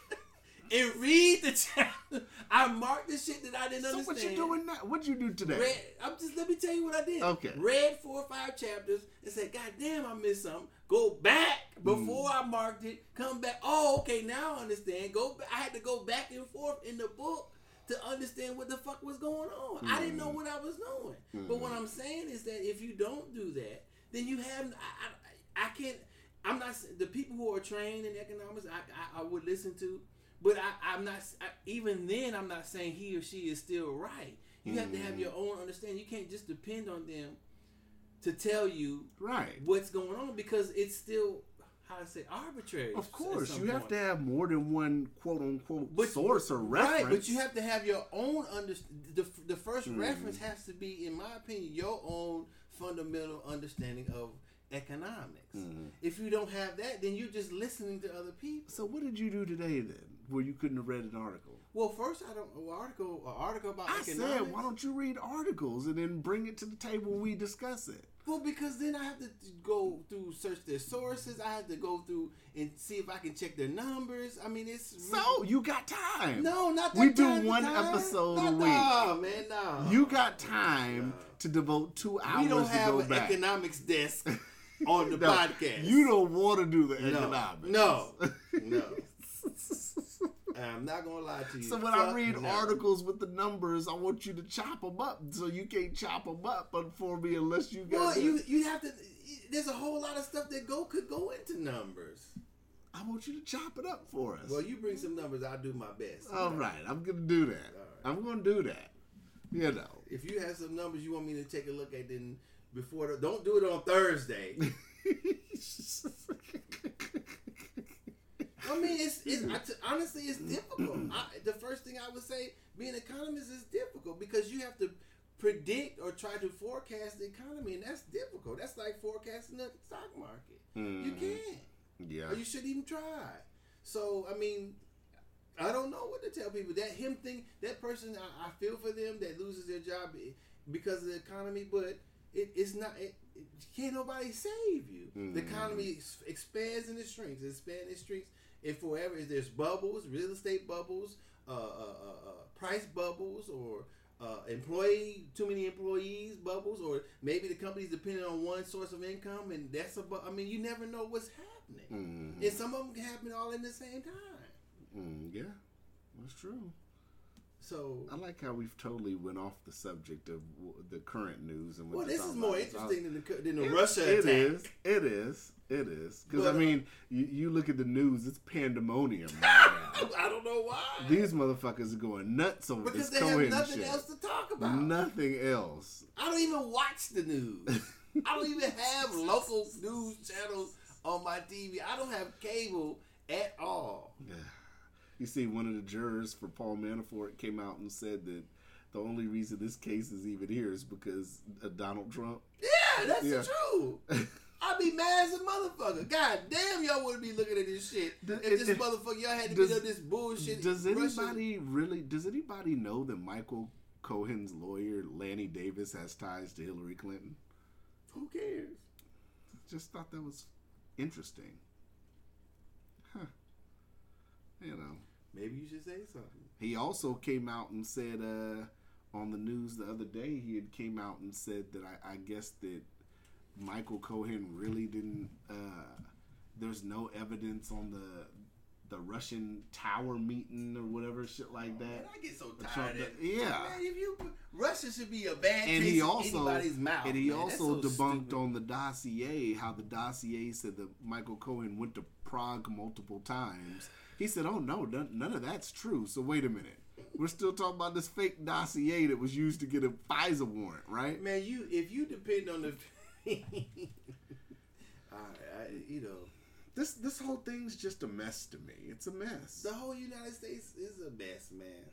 and read the chapter. I marked the shit that I didn't so understand. what you doing now? What'd you do today? Read, I'm just let me tell you what I did. Okay. Read four or five chapters and said, God damn, I missed something. Go back before Mm. I marked it. Come back. Oh, okay, now I understand. Go. Back. I had to go back and forth in the book to understand what the fuck was going on. I didn't Mm. know what I was doing. But what I'm saying is that if you don't do that, then you have. I, I, I can't. I'm not the people who are trained in economics. I, I, I would listen to, but I, I'm not. I, even then, I'm not saying he or she is still right. You have to have your own understanding. You can't just depend on them to tell you Right. what's going on because it's still how I say arbitrary. Of course, you have to have more than one quote unquote But- source or reference. Right, but you have to have your own under the the first Mm. reference has to be, in my opinion, your own fundamental understanding of economics. Mm. If you don't have that, then you're just listening to other people. So what did you do today then, where you couldn't have read an article? Well, first I don't an article an article about I economics. said, why don't you read articles and then bring it to the table when we discuss it? Well, because then I have to go through search their sources. I have to go through and see if I can check their numbers. I mean, it's So you got time. no, not that We do one time. episode Not- a week. Nah, man, no. You got time to devote two hours we don't have an back. economics desk on the No, podcast. You don't want to do the no, economics. no, no. I'm not gonna lie to you. So when I read no. articles with the numbers, I want you to chop them up. So you can't chop them up for me unless you got. well, you you have to. There's a whole lot of stuff that go could go into numbers. I want you to chop it up for us. Well, you bring some numbers, I'll do my best. All right, I'm gonna do that. All I'm gonna do that. You know. If you have some numbers you want me to take a look at, then before the, don't do it on Thursday. I mean, it's, it's I t- honestly it's difficult. I, the first thing I would say, being an economist is difficult because you have to predict or try to forecast the economy, and that's difficult. That's like forecasting the stock market. You Mhm. can't, yeah. or you shouldn't even try. So I mean, I don't know what to tell people. That him thing, that person, I, I feel for them that loses their job because of the economy, but it, it's not. It, it, can't nobody save you. The Mhm. economy ex- expands and it shrinks. It expands and it shrinks. And forever, if there's bubbles, real estate bubbles, uh, uh, uh, uh, price bubbles, or uh, employee too many employees bubbles, or maybe the company's dependent on one source of income, and that's a. bu- I mean, you never know what's happening, Mhm. and some of them can happen all in the same time. Mm, yeah, that's true. So I like how we've totally went off the subject of w- the current news and. well, this is more interesting than the than the It- Russia It attack. is. It is. It is. Because I uh, mean, you, you look at the news; it's pandemonium. right. I don't know why. These motherfuckers are going nuts over because this they have nothing shit. else to talk about. Nothing else. I don't even watch the news. I don't even have local news channels on my TV. I don't have cable at all. You see, one of the jurors for Paul Manafort came out and said that the only reason this case is even here is because of Donald Trump. Yeah, that's Yeah. the truth. I'd be mad as a motherfucker. God damn, y'all wouldn't be looking at this shit. Does- if this it- motherfucker, y'all had to does- be on this bullshit. Does Russian- anybody really? Does anybody know that Michael Cohen's lawyer Lanny Davis has ties to Hillary Clinton? Who cares? Just thought that was interesting. Huh. You know. Maybe you should say something. He also came out and said uh, on the news the other day. He had came out and said that I, I guess that Michael Cohen really didn't. Uh, there's no evidence on the the Russian tower meeting or whatever shit like Man, that. I get so Trump tired of does- that. yeah. Man, if you Russia should be a bad and he also anybody's mouth. and he man. Also so debunked stupid. on the dossier how the dossier said that Michael Cohen went to Prague multiple times. He said, "Oh no, none, none of that's true." So wait a minute, we're still talking about this fake dossier that was used to get a FISA warrant, right? Man, you if you depend on the, I, I, you know, This this whole thing's just a mess to me. It's a mess. the whole United States is a mess, man.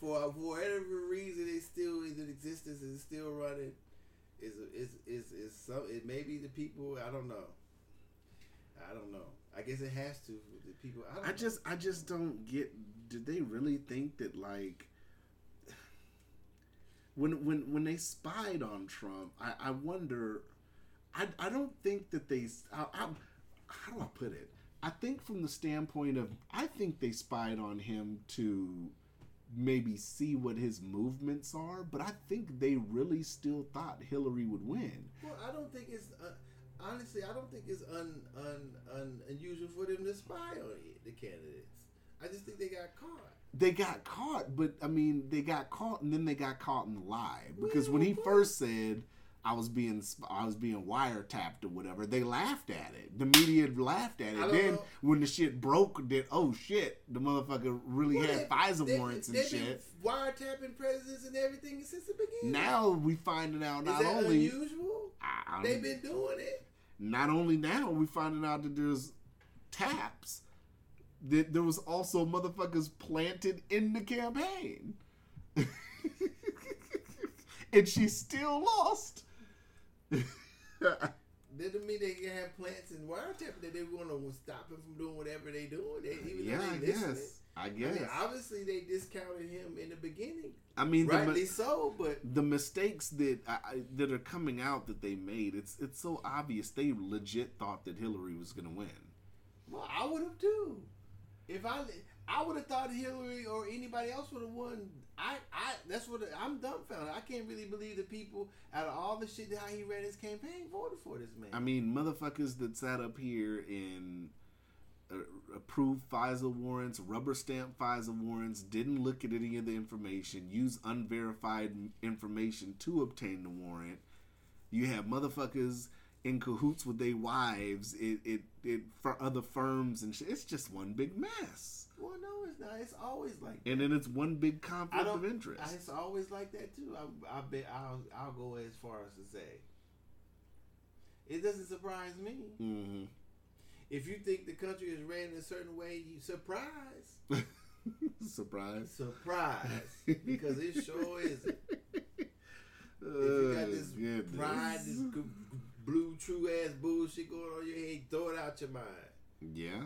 For for whatever reason, it still is in existence and it's still running. Is is is is some? It may be the people. I don't know. I don't know. I guess it has to. The people. I, don't I just I just don't get. Did they really think that like when when when they spied on Trump? I I wonder. I I don't think that they. I, I, how do I put it? I think from the standpoint of I think they spied on him to maybe see what his movements are, but I think they really still thought Hillary would win. Well, I don't think it's uh, honestly. I don't think it's un, un, un unusual for them to spy on it, the candidates. I just think they got caught. they got caught, but I mean, they got caught and then they got caught in the lie because when he first said I was being I was being wiretapped or whatever, they laughed at it. The media laughed at it. Then know. when the shit broke, then oh shit, the motherfucker really Well, had they- FISA they- warrants and they've been shit. wiretapping presidents and everything since the beginning. Now we finding out not only unusual? I- I- They've been doing it. Not only now we finding out that there's taps that there was also motherfuckers planted in the campaign and she still lost Didn't mean they have plants and wiretapping that they want to stop him from doing whatever they doing. They, even yeah though i they listening. guess i I guess mean, obviously they discounted him in the beginning, i mean rightly mi- so. But the mistakes that I, I- that are coming out that they made it's it's so obvious they legit thought that hillary was gonna win well, I would have too. If I, I would have thought Hillary or anybody else would have won. I, I, that's what I'm dumbfounded. I can't really believe the people out of all the shit that how he ran his campaign voted for this man. I mean, motherfuckers that sat up here and uh, approved FISA warrants, rubber stamp FISA warrants, didn't look at any of the information, use unverified information to obtain the warrant. You have motherfuckers in cahoots with their wives, it, it, it for other firms and shit. It's just one big mess. well, no, it's not. It's always like that. And then it's one big conflict of interest. I- It's always like that too. I, I bet I'll, I'll go as far as to say it doesn't surprise me. hmm If you think the country is ran in a certain way, you surprise, Surprise. surprise, because it sure isn't. If you got this Oh, goodness. pride, this blue true ass bullshit going on your head, throw it out your mind. Yeah.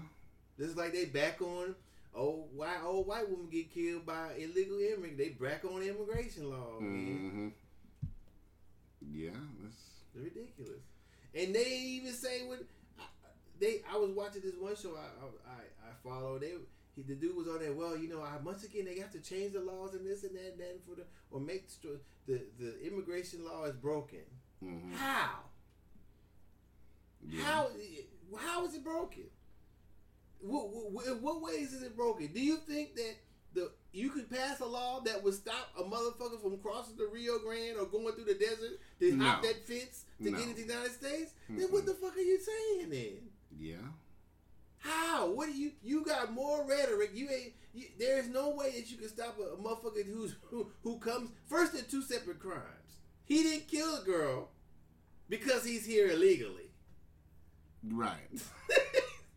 Just like they back on oh why old white women get killed by illegal immigrant. They back on immigration law. man. hmm Yeah, that's ridiculous. And they even say I- they, I was watching this one show I I, I, I follow. They he, the dude was on there. Well, you know, I, once again they have to change the laws and this and that and that for the or make sure the the immigration law is broken. mhm. How? Yeah. How how is it broken? What, what, in what ways is it broken? Do you think that the you could pass a law that would stop a motherfucker from crossing the Rio Grande or going through the desert to No. hop that fence to No. get into the United States, then what the fuck are you saying then? Yeah. How? What do you? You got more rhetoric. You ain't. You, there is no way that you can stop a, a motherfucker who's who, who comes first. They're two separate crimes. He didn't kill a girl because he's here illegally. Right.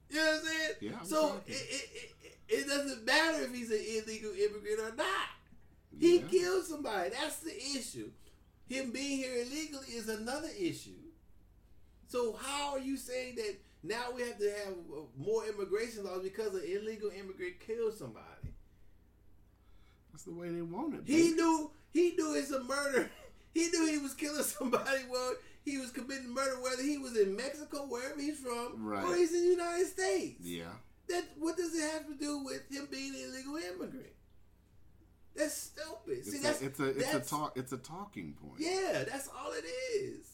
you know what I'm saying? Yeah, I'm so it, it, it, it doesn't matter if he's an illegal immigrant or not. He Yeah. killed somebody. That's the issue. Him being here illegally is another issue. So how are you saying that now we have to have uh, more immigration laws because an illegal immigrant killed somebody? That's the way they want it. He baby. knew he knew it's a murder. He knew he was killing somebody. Well, he was committing murder, whether he was in Mexico, wherever he's from, Right. or he's in the United States. Yeah. That what does it have to do with him being an illegal immigrant? That's stupid. It's See, a, that's it's a it's a talk it's a talking point. Yeah, that's all it is.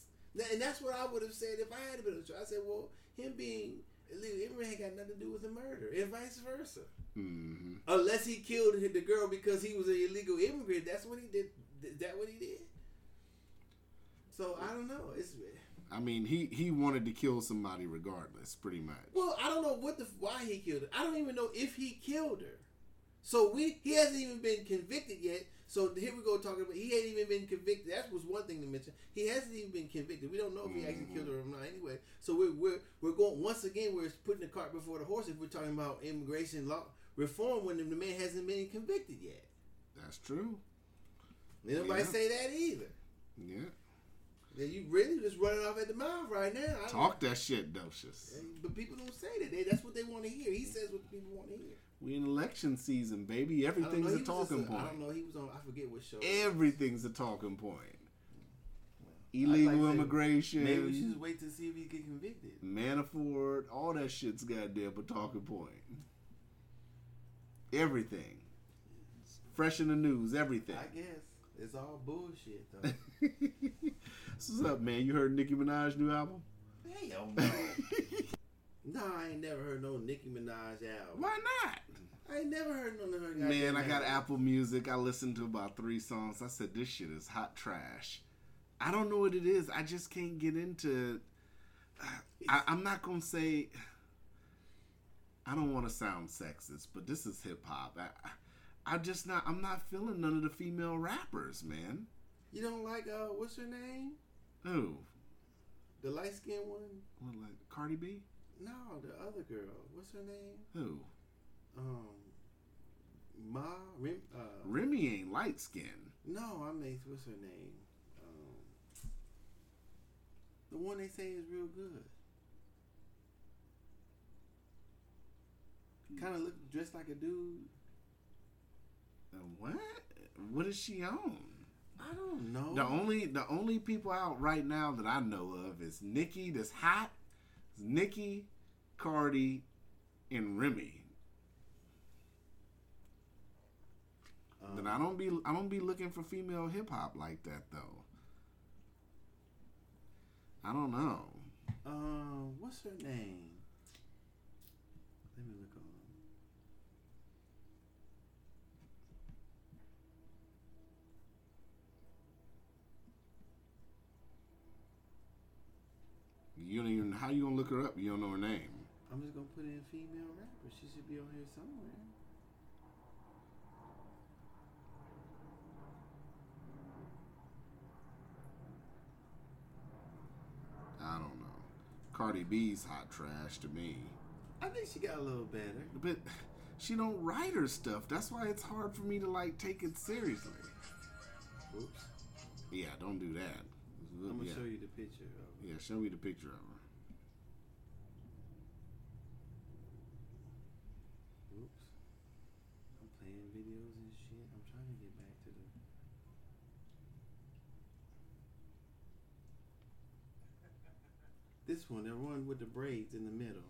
And that's what I would have said if I had been a trial. I said, well, him being illegal immigrant got nothing to do with the murder, and vice versa. hmm Unless he killed the girl because he was an illegal immigrant. That's what he did. Is that what he did? So I don't know. It's I mean, he he wanted to kill somebody regardless, pretty much. well, I don't know what the why he killed her. I don't even know if he killed her. So we he hasn't even been convicted yet. So here we go talking about he ain't even been convicted. That was one thing to mention. He hasn't even been convicted. We don't know if he actually killed her or not. Anyway, so we're we're we're going once again. We're putting the cart before the horse. If we're talking about immigration law reform when the man hasn't been convicted yet. That's true. Nobody Yeah. say that either. Yeah. You really just running off at the mouth right now. I Talk that shit, Docious. But people don't say that. They, that's what they want to hear. He says what the people want to hear. We in election season, baby. I know. Everything's a talking a- I point. don't know. He was on. I forget what show. Everything's a talking point. Illegal like immigration, Maybe we should just wait to see if he get convicted. Manafort, all that shit's goddamn a talking point. Everything. Fresh in the news, everything. I guess it's all bullshit though. What's up, man? You heard Nicki Minaj's new album? Hell no. no, I ain't never heard no Nicki Minaj album. Why not? I ain't never heard none of her. Man, I got. Apple Music. I listened to about three songs. I said, this shit is hot trash. I don't know what it is. I just can't get into. I, I'm not gonna say. I don't want to sound sexist, but this is hip hop. I, I, I just not. I'm not feeling none of the female rappers, man. You don't like uh, what's her name? Who? The light skinned one? What, like Cardi B? No, the other girl. What's her name? Who? Um, Ma Rim. Uh, Remy ain't light skinned. no, I mean what's her name? Um, the one they say is real good. Kind of look dressed like a dude. What? What is she on? I don't know. The only the only people out right now that I know of is Nicki that's hot, is Nicki, Cardi, and Remy. Um, But I don't be I don't be looking for female hip hop like that though. I don't know. Um, what's her name? Let me look on. You don't even how you gonna look her up? You don't know her name. I'm just gonna put in female rapper. She should be on here somewhere. I don't know. Cardi B's hot trash to me. I think she got a little better. But she don't write her stuff. That's why it's hard for me to like take it seriously. Oops. Yeah, don't do that. I'm gonna yeah. show you the picture of her. yeah, show me the picture of her. Oops. I'm playing videos and shit. I'm trying to get back to the. This one, the one with the braids in the middle.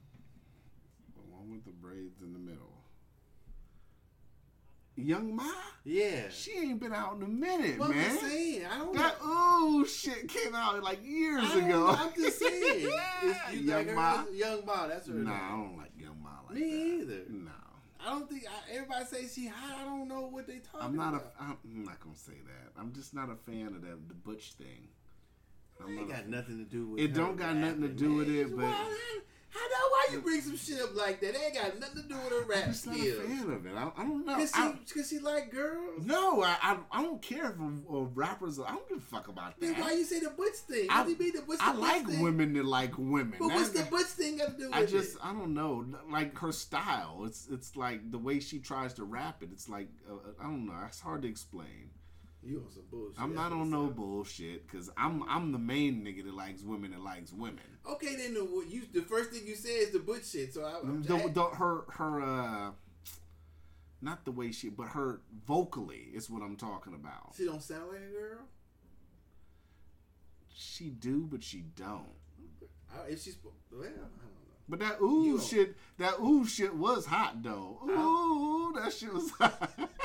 The one with the braids in the middle. Young Ma? Yeah. She ain't been out in a minute, Well, I'm saying. I don't That ooh shit came out like years I ago. know, I'm just saying. Young like? Ma? Young Ma. That's her Nah, name. I don't like Young Ma like Me that. either. No. I don't think I, everybody say she hot. I don't know what they talking I'm not about. a. I'm not gonna say that. I'm just not a fan of that the butch thing. It I'm ain't got nothing to do with It her don't got nothing to rapping, do with it, but- why, how, how that, why you bring some shit up like that? It ain't got nothing to do with her rap I'm rap just not a fan of it. I, I don't know. Cause I- she, cause she like girls. no, I, I I don't care if a, a rappers. I don't give a fuck about that. Then that. why you say the butch thing? I- What do you mean the what's the I butch like thing? women that like women. But what's the That- butch thing got to do with it? I just it? I don't know, like her style. It's it's like the way she tries to rap it. It's like uh, I don't know. It's hard to explain. You on some bullshit. I'm not on no bullshit because I'm I'm the main nigga that likes women that likes women. Okay, then the what you the first thing you said is the butch shit. So I, I'm The, the, her her uh, not the way she, but her vocally is what I'm talking about. she don't sound like a girl. She do, but she don't. I, if she's well, I don't know. But that ooh You- shit, that ooh shit was hot though. Ooh, that shit was hot.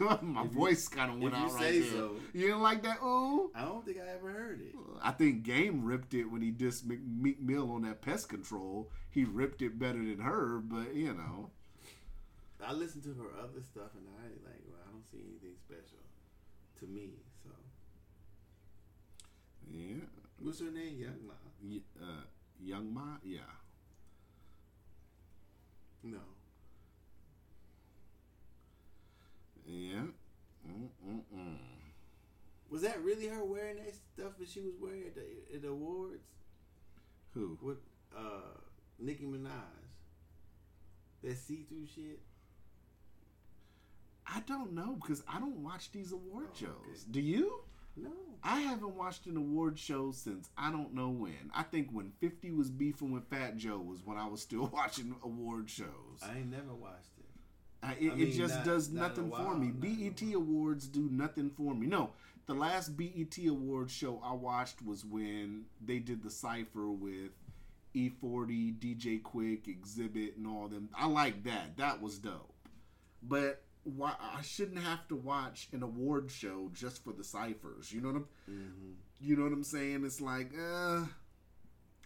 My voice kind of went if out right there. so. You didn't like that ooh? I don't think I ever heard it. I think Game ripped it when he dissed Meek Mill on that pest control. He ripped it better than her, but you know. I listened to her other stuff and I like well, I don't see anything special to me. So Yeah. what's her name? Young Ma. Y- Uh, Young Ma? Yeah. No. Yeah. Mm-mm-mm. Was that really her wearing that stuff that she was wearing at the, at the awards? Who? With uh Nicki Minaj. That see through shit? I don't know because I don't watch these award Oh, shows. okay. Do you? No. I haven't watched an award show since I don't know when. I think when 50 was beefing with Fat Joe was when I was still watching award shows. I ain't never watched it. I, it, I it just not- does not in a nothing for me. BET. Awards do nothing for me. No, the last BET Awards show I watched was when they did the cipher with E40, DJ Quik, Xzibit, and all them. I like that. That was dope. But why I shouldn't have to watch an award show just for the ciphers. You know what I'm Mm-hmm. you know what I'm saying? It's like, uh,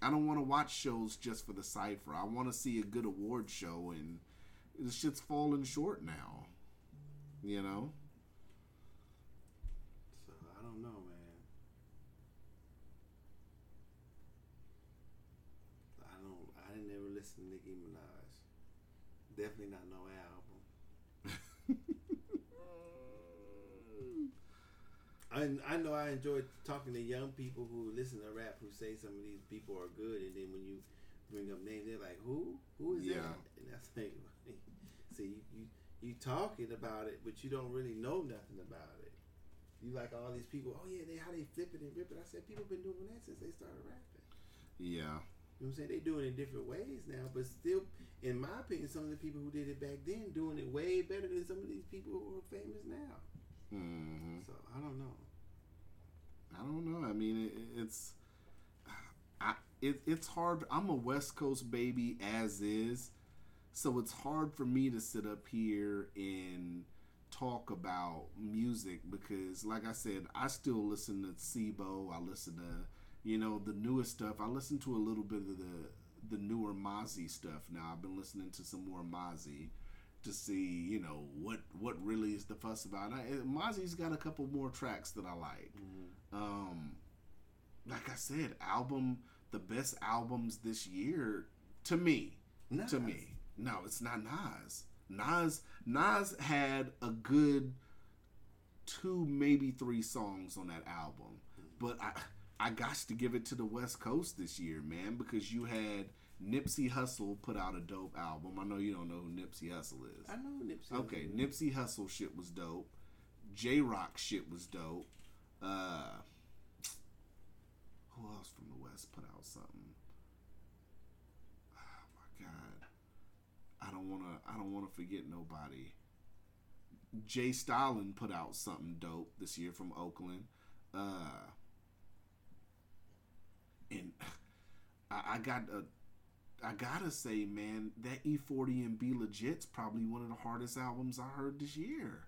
I don't want to watch shows just for the cipher. I want to see a good award show, and this shit's falling short now. You know? So I don't know, man. I don't. I didn't ever listen to Nicki Minaj. Definitely not no album. I, I know I enjoy talking to young people who listen to rap who say some of these people are good, and then when you bring up names, they're like, "Who? Who is Yeah. that?" And that's like, see, you, you talking about it, but you don't really know nothing about it. You like all these people. Oh yeah, they how they flip it and rip it. I said people been doing that since they started rapping. Yeah. You know what I'm saying? They doing it in different ways now, but still, in my opinion, some of the people who did it back then doing it way better than some of these people who are famous now. hmm So I don't know. I don't know. I mean, it, it's I it, it's hard. I'm a West Coast baby as is, so it's hard for me to sit up here and talk about music because, like I said, I still listen to Sibo. I listen to you know the newest stuff. I listen to a little bit of the the newer Mozzy stuff now. I've been listening to some more Mozzy to see you know what what really is the fuss about. I, Mozzy's got a couple more tracks that I like. Um, like I said, album the best albums this year to me. To me, no, it's not Nas. Nas Nas had a good two, maybe three songs on that album, but I I got to give it to the West Coast this year, man, because you had Nipsey Hussle put out a dope album. I know you don't know who Nipsey Hussle is. I know Nipsey. Okay, Hussle. Nipsey Hussle shit was dope. Jay Rock shit was dope. Uh, who else from the West put out something? Oh my god, I don't wanna. I don't wanna forget nobody. J. Stalin put out something dope this year from Oakland. Uh, and I, I got a. I gotta say, man, that E40 and B-Legit's probably one of the hardest albums I heard this year.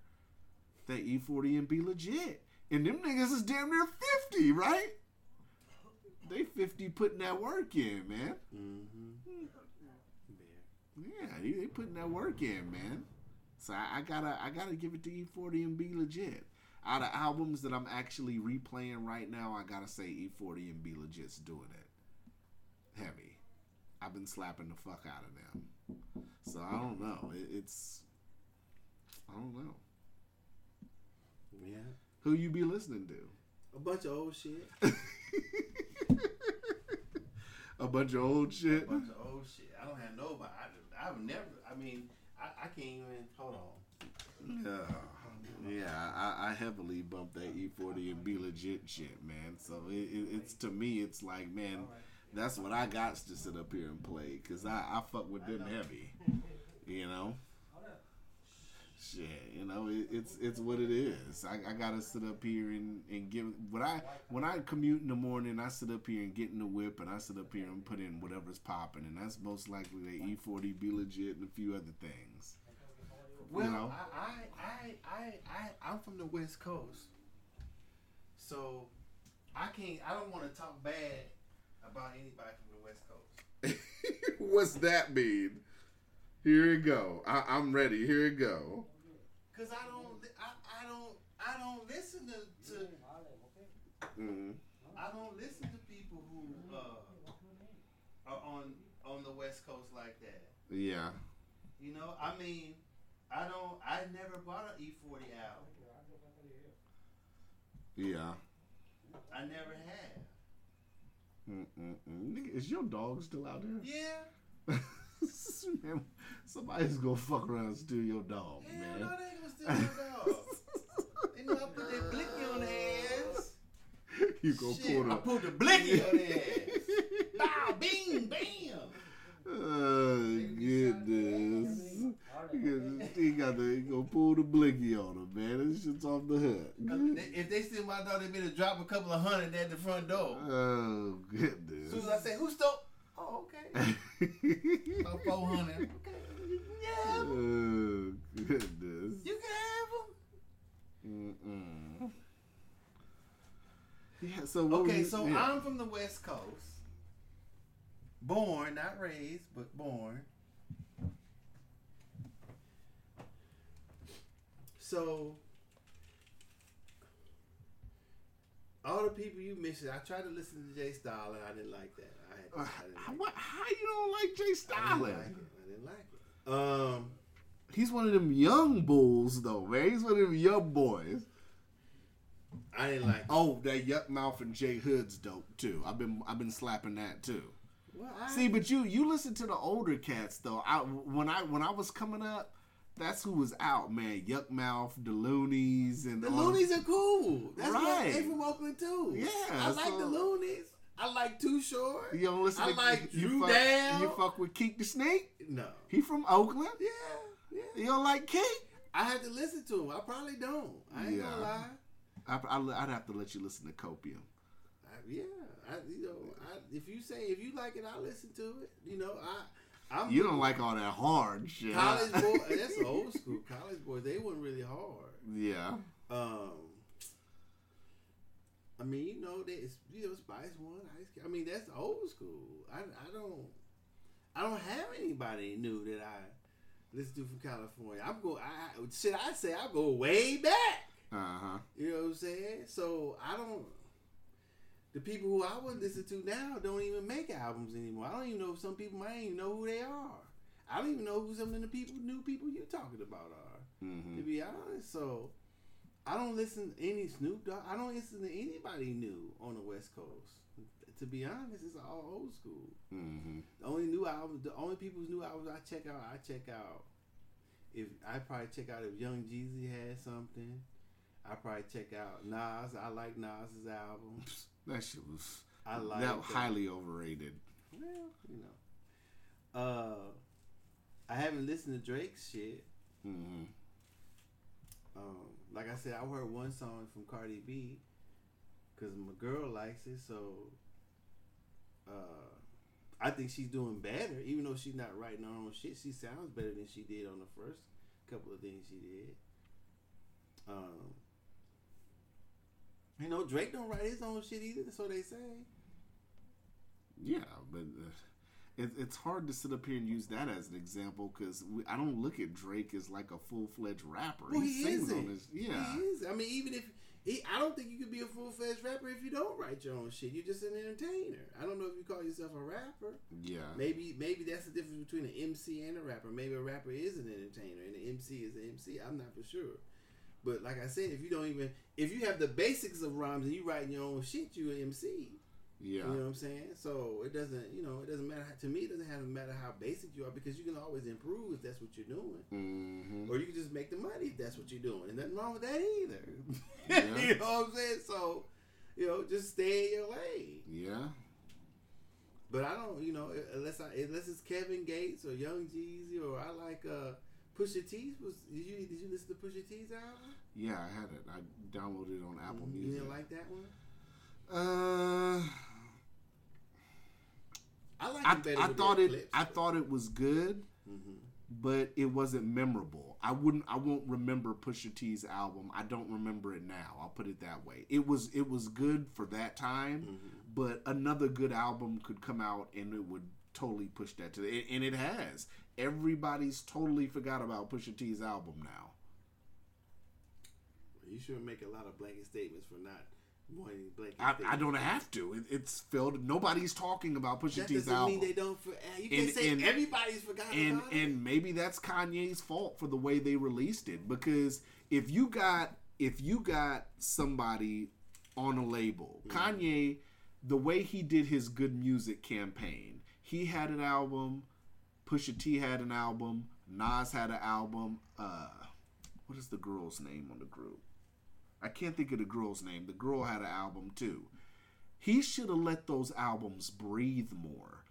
That E40 and B-Legit. And them niggas is damn near 50, right? They 50 putting that work in, man. Mm-hmm. Yeah, they, they putting that work in, man. So I, I gotta I gotta give it to E40 and B-Legit. Out of albums that I'm actually replaying right now, I gotta say E40 and B-Legit's doing it heavy. I've been slapping the fuck out of them. So I don't know. It, it's I don't know Yeah. who you be listening to. A bunch of old shit. A bunch of old shit. A bunch of old shit. I don't have nobody. I, I've never. I mean, I, I can't even. Hold on. Yeah. I, I heavily bump that E40 and B-Legit shit, man. So it, it, it's to me, it's like, man, that's what I got to sit up here and play because I, I fuck with them heavy, you know. Shit, you know, it, it's it's what it is. I, I gotta sit up here and, and give when I when I commute in the morning, I sit up here and get in the whip, and I sit up here and put in whatever's popping, and that's most likely the E40 B-Legit and a few other things. Well, know? I, I, I, I, I'm from the West Coast, so I can't. I don't want to talk bad about anybody from the West Coast. What's that mean? Here we go. I, I'm ready. Here we go. Cause I don't, I, I don't, I don't listen to, to Mm. I don't listen to people who uh, are on on the West Coast like that. Yeah. You know, I mean, I don't. I never bought an E40 album. Yeah. I never have. Mm-mm-mm. Is your dog still out there? Yeah. man, somebody's gonna fuck around and steal your dog, Hell man. no, they ain't gonna steal my dog. they know I put that blicky on their ass. you gonna Shit, pull I the. put the blicky on their ass. Bow, bing, bam. Oh goodness! He got the he gonna pull the blicky on him, man. This shit's off the hook. They- If they steal my dog, they better drop a couple of hundred at the front door. Oh As goodness! soon as I say, who stole? Oh, okay. About 400. Okay. Yeah, oh goodness! you can have them. Mm-mm. Yeah. So Okay, we- so yeah. I'm from the West Coast. Born, not raised, but born. So, all the people you mentioned, I tried to listen to Jay Style and I didn't like that. I, had I, didn't, how, like what, how you don't like Jay it. I didn't like it. I didn't like it. Um, He's one of them young bulls, though, man. He's one of them young boys. I didn't like it. Oh, that Yukmouth and Jay Hood's dope too. I've been I've been slapping that too. Well, I, See, but you you listen to the older cats though. I when I when I was coming up, that's who was out, man. Yukmouth, the Luniz, and the all- Luniz are cool. That's right. They from Oakland too. Yeah, I like so- the Luniz. I like Too Short. You don't listen I to like you Drew fuck, Down. You fuck with Keak da Sneak. No. He from Oakland. Yeah, yeah. You don't like Keek? I had to listen to him. I probably don't. I ain't Yeah. gonna lie. I, I, I'd have to let you listen to Copium. I, yeah, I, you know, I, if you say if you like it, I'll listen to it. You know, I, I'm You don't like all that hard shit. college boy. That's old school. College boys, they weren't really hard. yeah. Um, I mean, you know, there's you know Spice One. Ice Cube. I mean, that's old school. I, I don't I don't have anybody new that I listen to from California. I'm go. I shit. I say I go way back. Uh huh. You know what I'm saying? So I don't. The people who I would listen to now don't even make albums anymore. I don't even know if some people might even know who they are. I don't even know who some of the people, new people you're talking about are. Mm-hmm. To be honest, so I don't listen to any Snoop Dogg. I don't listen to anybody new on the West Coast. To be honest, it's all old school. Mm-hmm. The only new albums, the only people's new albums I check out, I check out. If I probably check out if Young Jeezy had something, I probably check out Nas. I like Nas's album. That shit was I like that that. highly overrated. Well, you know. Uh, I haven't listened to Drake's shit. Mm-hmm. Um, like I said, I heard one song from Cardi B because my girl likes it. So uh, I think she's doing better, even though she's not writing her own shit. She sounds better than she did on the first couple of things she did. Um, you know, Drake don't write his own shit either, so they say. Yeah, but uh, it, it's hard to sit up here and use that as an example because I don't look at Drake as like a full fledged rapper. Well, he, sings isn't. on his yeah. He is. I mean, even if he, I don't think you could be a full fledged rapper if you don't write your own shit. You're just an entertainer. I don't know if you call yourself a rapper. Yeah. Maybe maybe that's the difference between an MC and a rapper. Maybe a rapper is an entertainer and an MC is an MC. I'm not for sure. But like I said, if you don't even if you have the basics of rhymes and you writing your own shit, you an MC. Yeah. You know what I'm saying? So it doesn't, you know, it doesn't matter. To me, it doesn't have to matter how basic you are because you can always improve if that's what you're doing, hmm or you can just make the money if that's what you're doing, and nothing wrong with that either. Yeah. you know what I'm saying? So, you know, just stay in your lane. Yeah. But I don't, you know, unless I unless it's Kevin Gates or Young Jeezy or I like uh Pusha T. Was did you did you listen to Pusha T's album? Yeah, I had it. I downloaded it on Apple Music. You didn't like that one? uh, I like I, it better I thought it. clips, I thought it was good, Mhm. but it wasn't memorable. I wouldn't. I won't remember Pusha T's album. I don't remember it now. I'll put it that way. It was. It was good for that time, Mm-hmm. but another good album could come out and it would totally push that to the. And it has. Everybody's totally forgot about Pusha T's album now. You shouldn't make a lot of blanket statements for not wanting blanket I, statements. I don't have to. It, it's filled. Nobody's talking about Pusha That T's doesn't album. mean they don't. For, eh, you can't And- say and- everybody's forgotten and about it. and maybe that's Kanye's fault for the way they released it because if you got if you got somebody on a label, mm-hmm. Kanye, the way he did his G.O.O.D. Music campaign, he had an album, Pusha T had an album, Nas had an album. Uh, what is the girl's name on the group? I can't think of the girl's name. The girl had an album too. He should have let those albums breathe more.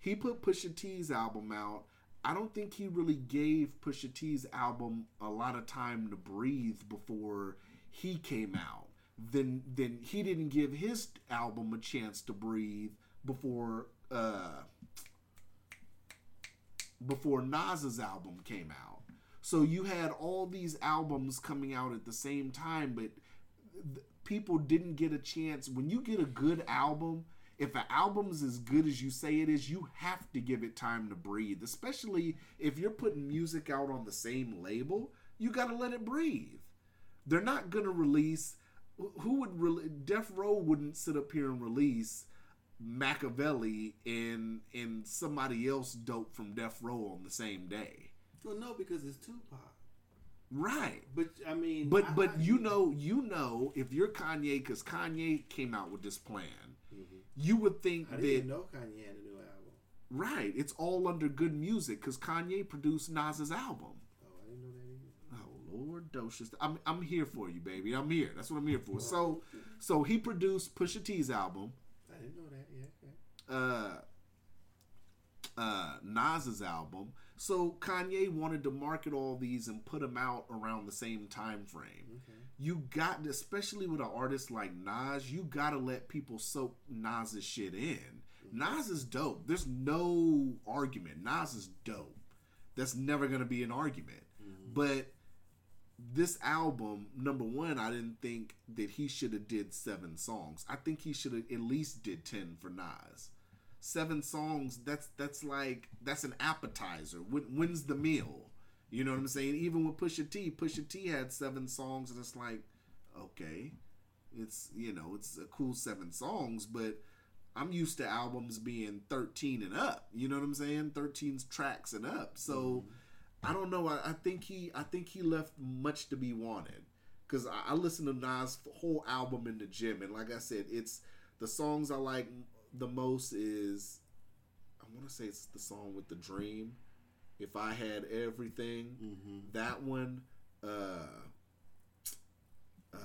He put Pusha T's album out. I don't think he really gave Pusha T's album a lot of time to breathe before he came out. Then then he didn't give his album a chance to breathe before uh before Nas's album came out. So you had all these albums coming out at the same time, but th- people didn't get a chance. When you get a good album, if an album's as good as you say it is, you have to give it time to breathe. Especially if you're putting music out on the same label, you got to let it breathe. They're not gonna release. Who would really? Death Row wouldn't sit up here and release Machiavelli and and somebody else dope from Death Row on the same day. well, no, because it's Tupac. Right. But I mean, But I- but I- you know you know if you're Kanye because Kanye came out with this plan, mm-hmm. you would think I that didn't know Kanye had a new album. right it's all under G.O.O.D. Music because Kanye produced Nas's album. Oh, I didn't know that either. Oh Lord, Docious, I'm I'm here for you, baby. I'm here. That's what I'm here for. So so he produced Pusha T's album, I didn't know that. Okay. uh, uh, Nas's album. So Kanye wanted to market all these and put them out around the same time frame. Okay. You got, especially with an artist like Nas, you gotta let people soak Nas's shit in. Nas is dope. There's no argument. Nas is dope. That's never gonna be an argument. But this album, number one, I didn't think that he should have did seven songs. I think he should have at least did ten for Nas. Seven songs. That's that's like that's an appetizer. When, when's the meal? You know what I'm saying? Even with Pusha T, Pusha T had seven songs, and it's like, okay, it's you know it's a cool seven songs, but I'm used to albums being 13 and up. You know what I'm saying? 13 tracks and up. So I don't know. I, I think he I think he left much to be wanted. Cause I, I to Nas' whole album in the gym, and like I said, it's the songs I like the most is I want to say it's the song with the dream. If I had everything, Mm-hmm. that one. Uh, uh,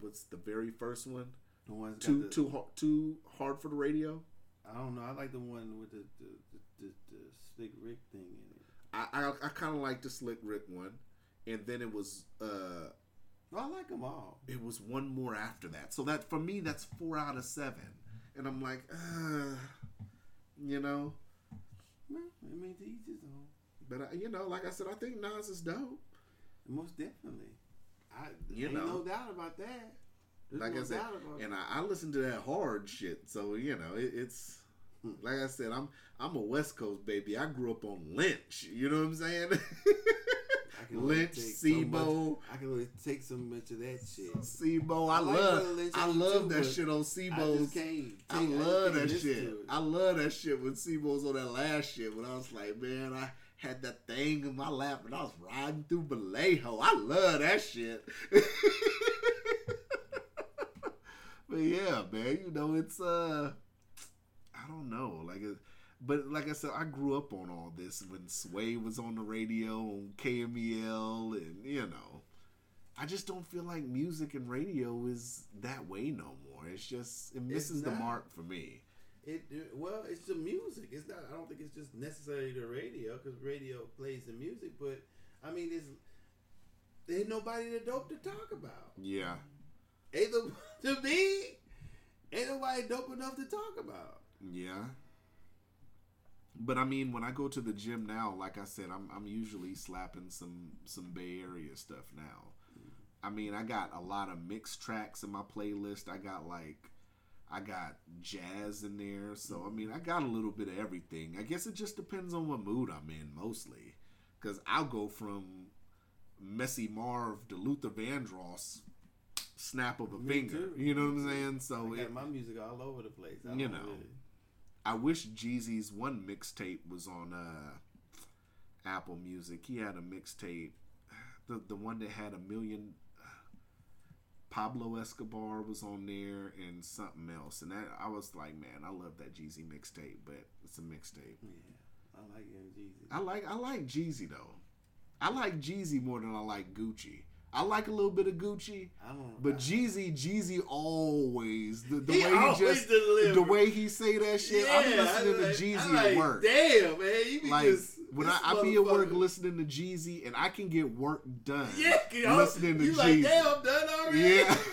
what's the very first one? The ones got Too the- too hard, too hard for the radio. I don't know. I like the one with the the, the, the, the slick Rick thing in it. I I, I kind of like the Slick Rick one, and then it was uh I like them all. it was one more after that. So that for me that's four out of seven, and I'm like, uh, you know, I mean, to each his own. but I, you know, like I said, I think Nas is dope. Most definitely. I You ain't know. no doubt about that. There's Like no I said, doubt about and I, I listen to that hard shit, so you know, it, it's Like I said, I'm I'm a West Coast baby. I grew up on Lynch. You know what I'm saying? I Lynch, take so C-Bo. I can only take so much of that shit. C-Bo, I, I love, Lynch I love that shit on I C-Bo's. just. I love that shit. I love that shit when C-Bo's on that last shit when I was like, man, I had that thing in my lap and I was riding through Vallejo. I love that shit. but yeah, man, you know, it's uh I don't know, like it, but like I said, I grew up on all this when Sway was on the radio on KMEL and you know. I just don't feel like music and radio is that way no more. It's just it misses the mark for me. It, it- well, it's the music. It's not. I don't think it's just necessarily the radio because radio plays the music. But I mean, it's there ain't nobody that dope to talk about. Yeah. Ain't no, to me, ain't nobody dope enough to talk about. Yeah. But I mean, when I go to the gym now, like I said, I'm I'm usually slapping some some Bay Area stuff now. I mean, I got a lot of mixed tracks in my playlist. I got like I got jazz in there. So I mean, I got a little bit of everything. I guess it just depends on what mood I'm in mostly. Cuz I'll go from Messy Marv to Luther Vandross snap of a Me finger. too. You know what I'm saying? So I it, got my music all over the place. I You know. really- I wish Jeezy's one mixtape was on uh, Apple Music. He had a mixtape, the the one that had a million. Pablo Escobar was on there and something else, and that I was like, man, I love that Jeezy mixtape, but it's a mixtape. Yeah, I like Jeezy. I like I like Jeezy though. I like Jeezy more than I like Gucci. I like a little bit of Gucci, I don't. but I- Jeezy, Jeezy always the, the He way he just the way he say that shit. I be Yeah, listening I to Jeezy like, at work. Damn, man, you be Like just when I, I be at work listening to Jeezy, and I can get work done. Yeah, listening to you Jeezy. like damn, I'm done already. yeah.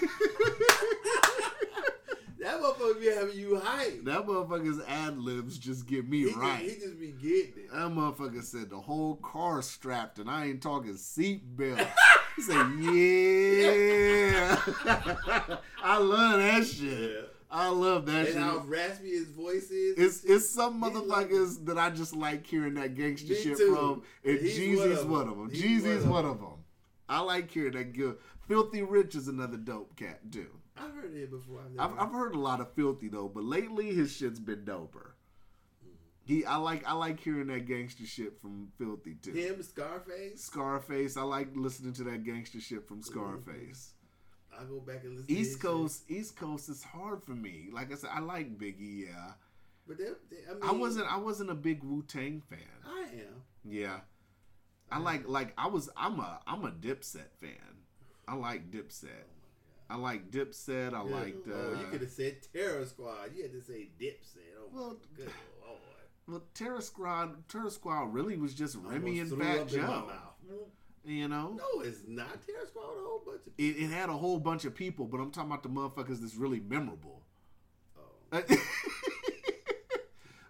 that motherfucker be having you hype. that motherfucker's ad libs just get me He, right. just, he just be getting it. That motherfucker said the whole car strapped, and I ain't talking seat belt. he said, "Yeah, I love that shit. Yeah. I love that And shit." And how raspy his voice is. It's it's some like- motherfuckers that I just like hearing that gangster shit too. from, and He's Jeezy's one of them. Jeezy's one of them. I like hearing that good. Filthy Rich is another dope cat too. I've heard it before. I've I've, I've heard a lot of Filthy though, but lately his shit's been doper. He I like I like hearing that gangster shit from Filthy too. him, Scarface. Scarface, I like listening to that gangster shit from Scarface. I go back and listen. East shit. Coast, East Coast is hard for me. Like I said, I like Biggie. Yeah, but they, they, I, mean, I wasn't. I wasn't a big Wu Tang fan. I am. Yeah, I like like I was. I'm a I'm a Dipset fan. I like Dipset. I like Dipset. I liked. Uh, oh, you could have said Terror Squad. You had to say Dipset. Oh Well, my good. Well, Terror Squad. Terror Squad really was just Remy and Almost Fat up in my Joe. You know, No, it's not Terror Squad. A whole bunch of it, it had a whole bunch of people, but I'm talking about the motherfuckers that's really memorable. oh.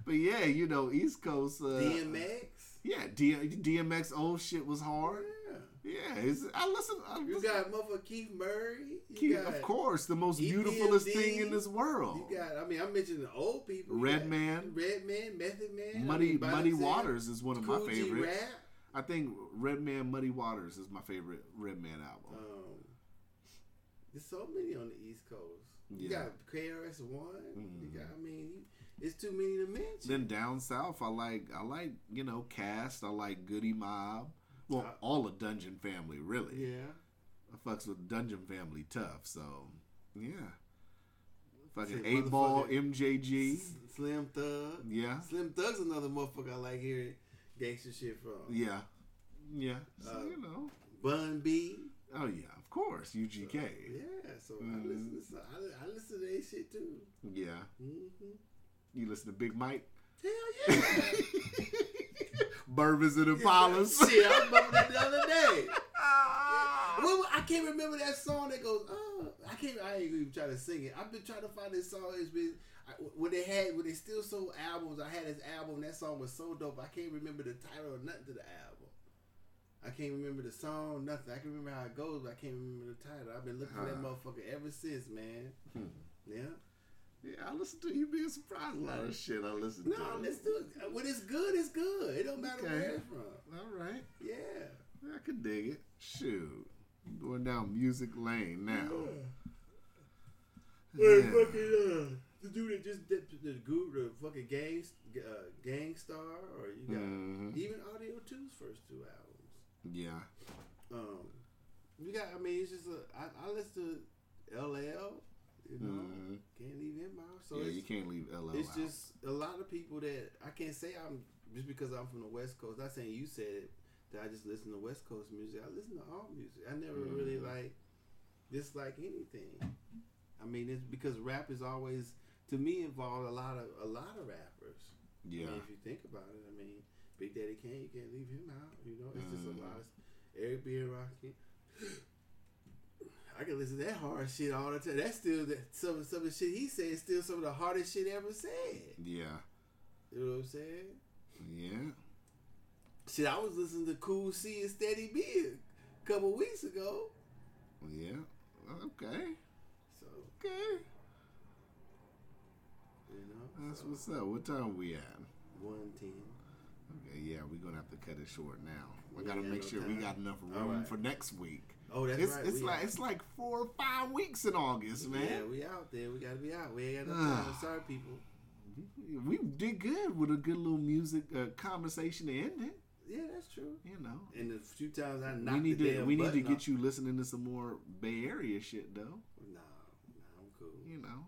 but yeah, you know, East Coast. Uh, DMX. Yeah, D- DMX old shit was hard. Yeah. I listen. I You listen got motherfucker Keith Murray. You Keith, got, of course, the most EPMD. beautifulest thing in this world. You got. I mean, I'm mentioning old people. You Redman. Red Man, Method Man. I Muddy mean, Muddy. Waters is one of my favorites. Rap. I think Redman Muddy Waters is my favorite Redman album. Um, there's so many on the East Coast. You Yeah. got KRS One. You Mhm. got. I mean, it's too many to mention. then down south, I like I like you know Cast. I like Goodie Mob. Well, Uh, all of Dungeon Family really. yeah. I fucks with Dungeon Family tough. So yeah, fucking eight ball. MJG. S- Slim Thug. Yeah, Slim Thug's another motherfucker I like hearing gangster shit from. yeah, yeah. So, Uh, you know. Bun B. Oh yeah, of course, UGK. Yeah, so I Mhm. listen. To, I, I listen to that shit too. Yeah. hmm You listen to Big Mike? Hell yeah. Bourbons and Impalas. Shit, I remember that the other day. Well, I can't remember that song that goes. Oh, I can't. I ain't even trying to sing it. I've been trying to find this song. It's been I, when they had when they still sold albums. I had this album. That song was so dope. I can't remember the title or nothing to the album. I can't remember the song, nothing. I can remember how it goes, but I can't remember the title. I've been looking for that motherfucker ever since, man. Hmm. Yeah. Yeah, I listen to you being surprised a lot of shit I listen No, to. let's do it. When it's good, it's good. It don't matter Okay. where it's from. All right. Yeah. I could dig it. Shoot. Going down music lane now. Yeah. fucking uh, the dude that just did the group, the fucking gang, uh, Gang Starr, or you got Mhm. even Audio 2's first two albums. Yeah. Um, you got. I mean, it's just a. I, I listen to LL. You know, Mhm. can't leave him out. So yeah, you can't leave LL it's out. just a lot of people that I can't say I'm just because I'm from the West Coast. Not saying you said it that I just listen to West Coast music. I listen to all music. I never really Mhm. like dislike anything. I mean, it's because rap is always to me involved a lot of a lot of rappers. I yeah. mean, if you think about it, I mean, Big Daddy Kane, you can't leave him out. You know, it's just Mhm. a lot of Eric B. and Rakim. I can listen to that hard shit all the time. That's still the, some some of the shit he said is still some of the hardest shit ever said. Yeah. You know what I'm saying? Yeah. Shit, I was listening to Cool C and Steady B a couple weeks ago. Yeah. Okay. So Okay. you know, That's so, what's up. What time we at? one ten. Okay, yeah, we're gonna have to cut it short now. I We gotta make got sure no we got enough room right. for next week. Oh, that's it's right. it's we like out. it's like four or five weeks in August, man. Yeah, we out there. We gotta be out. We ain't got no time. Sorry, people. We did good with a good little music uh, conversation to end it. Yeah, that's true. You know, And the few times I we knocked need the to we need to get off- you listening to some more Bay Area shit though. Nah, nah, I'm cool. You know,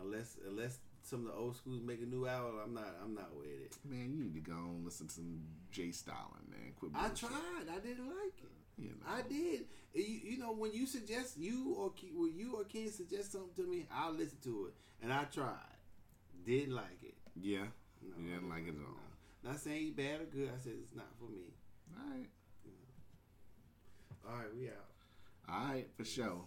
Unless unless some of the old schools make a new album, I'm not I'm not with it. man, you need to go and listen to some J. Stalin, man. Quit I tried. I didn't like it. You know, I did. You, you know when you suggest you or Ke- when you or Ken suggest something to me, I'll listen to it. And I tried. Didn't like it. yeah, No, you didn't like it at no. all. Not saying bad or good. I said it's not for me. All right, All right, we out. all right, for sure.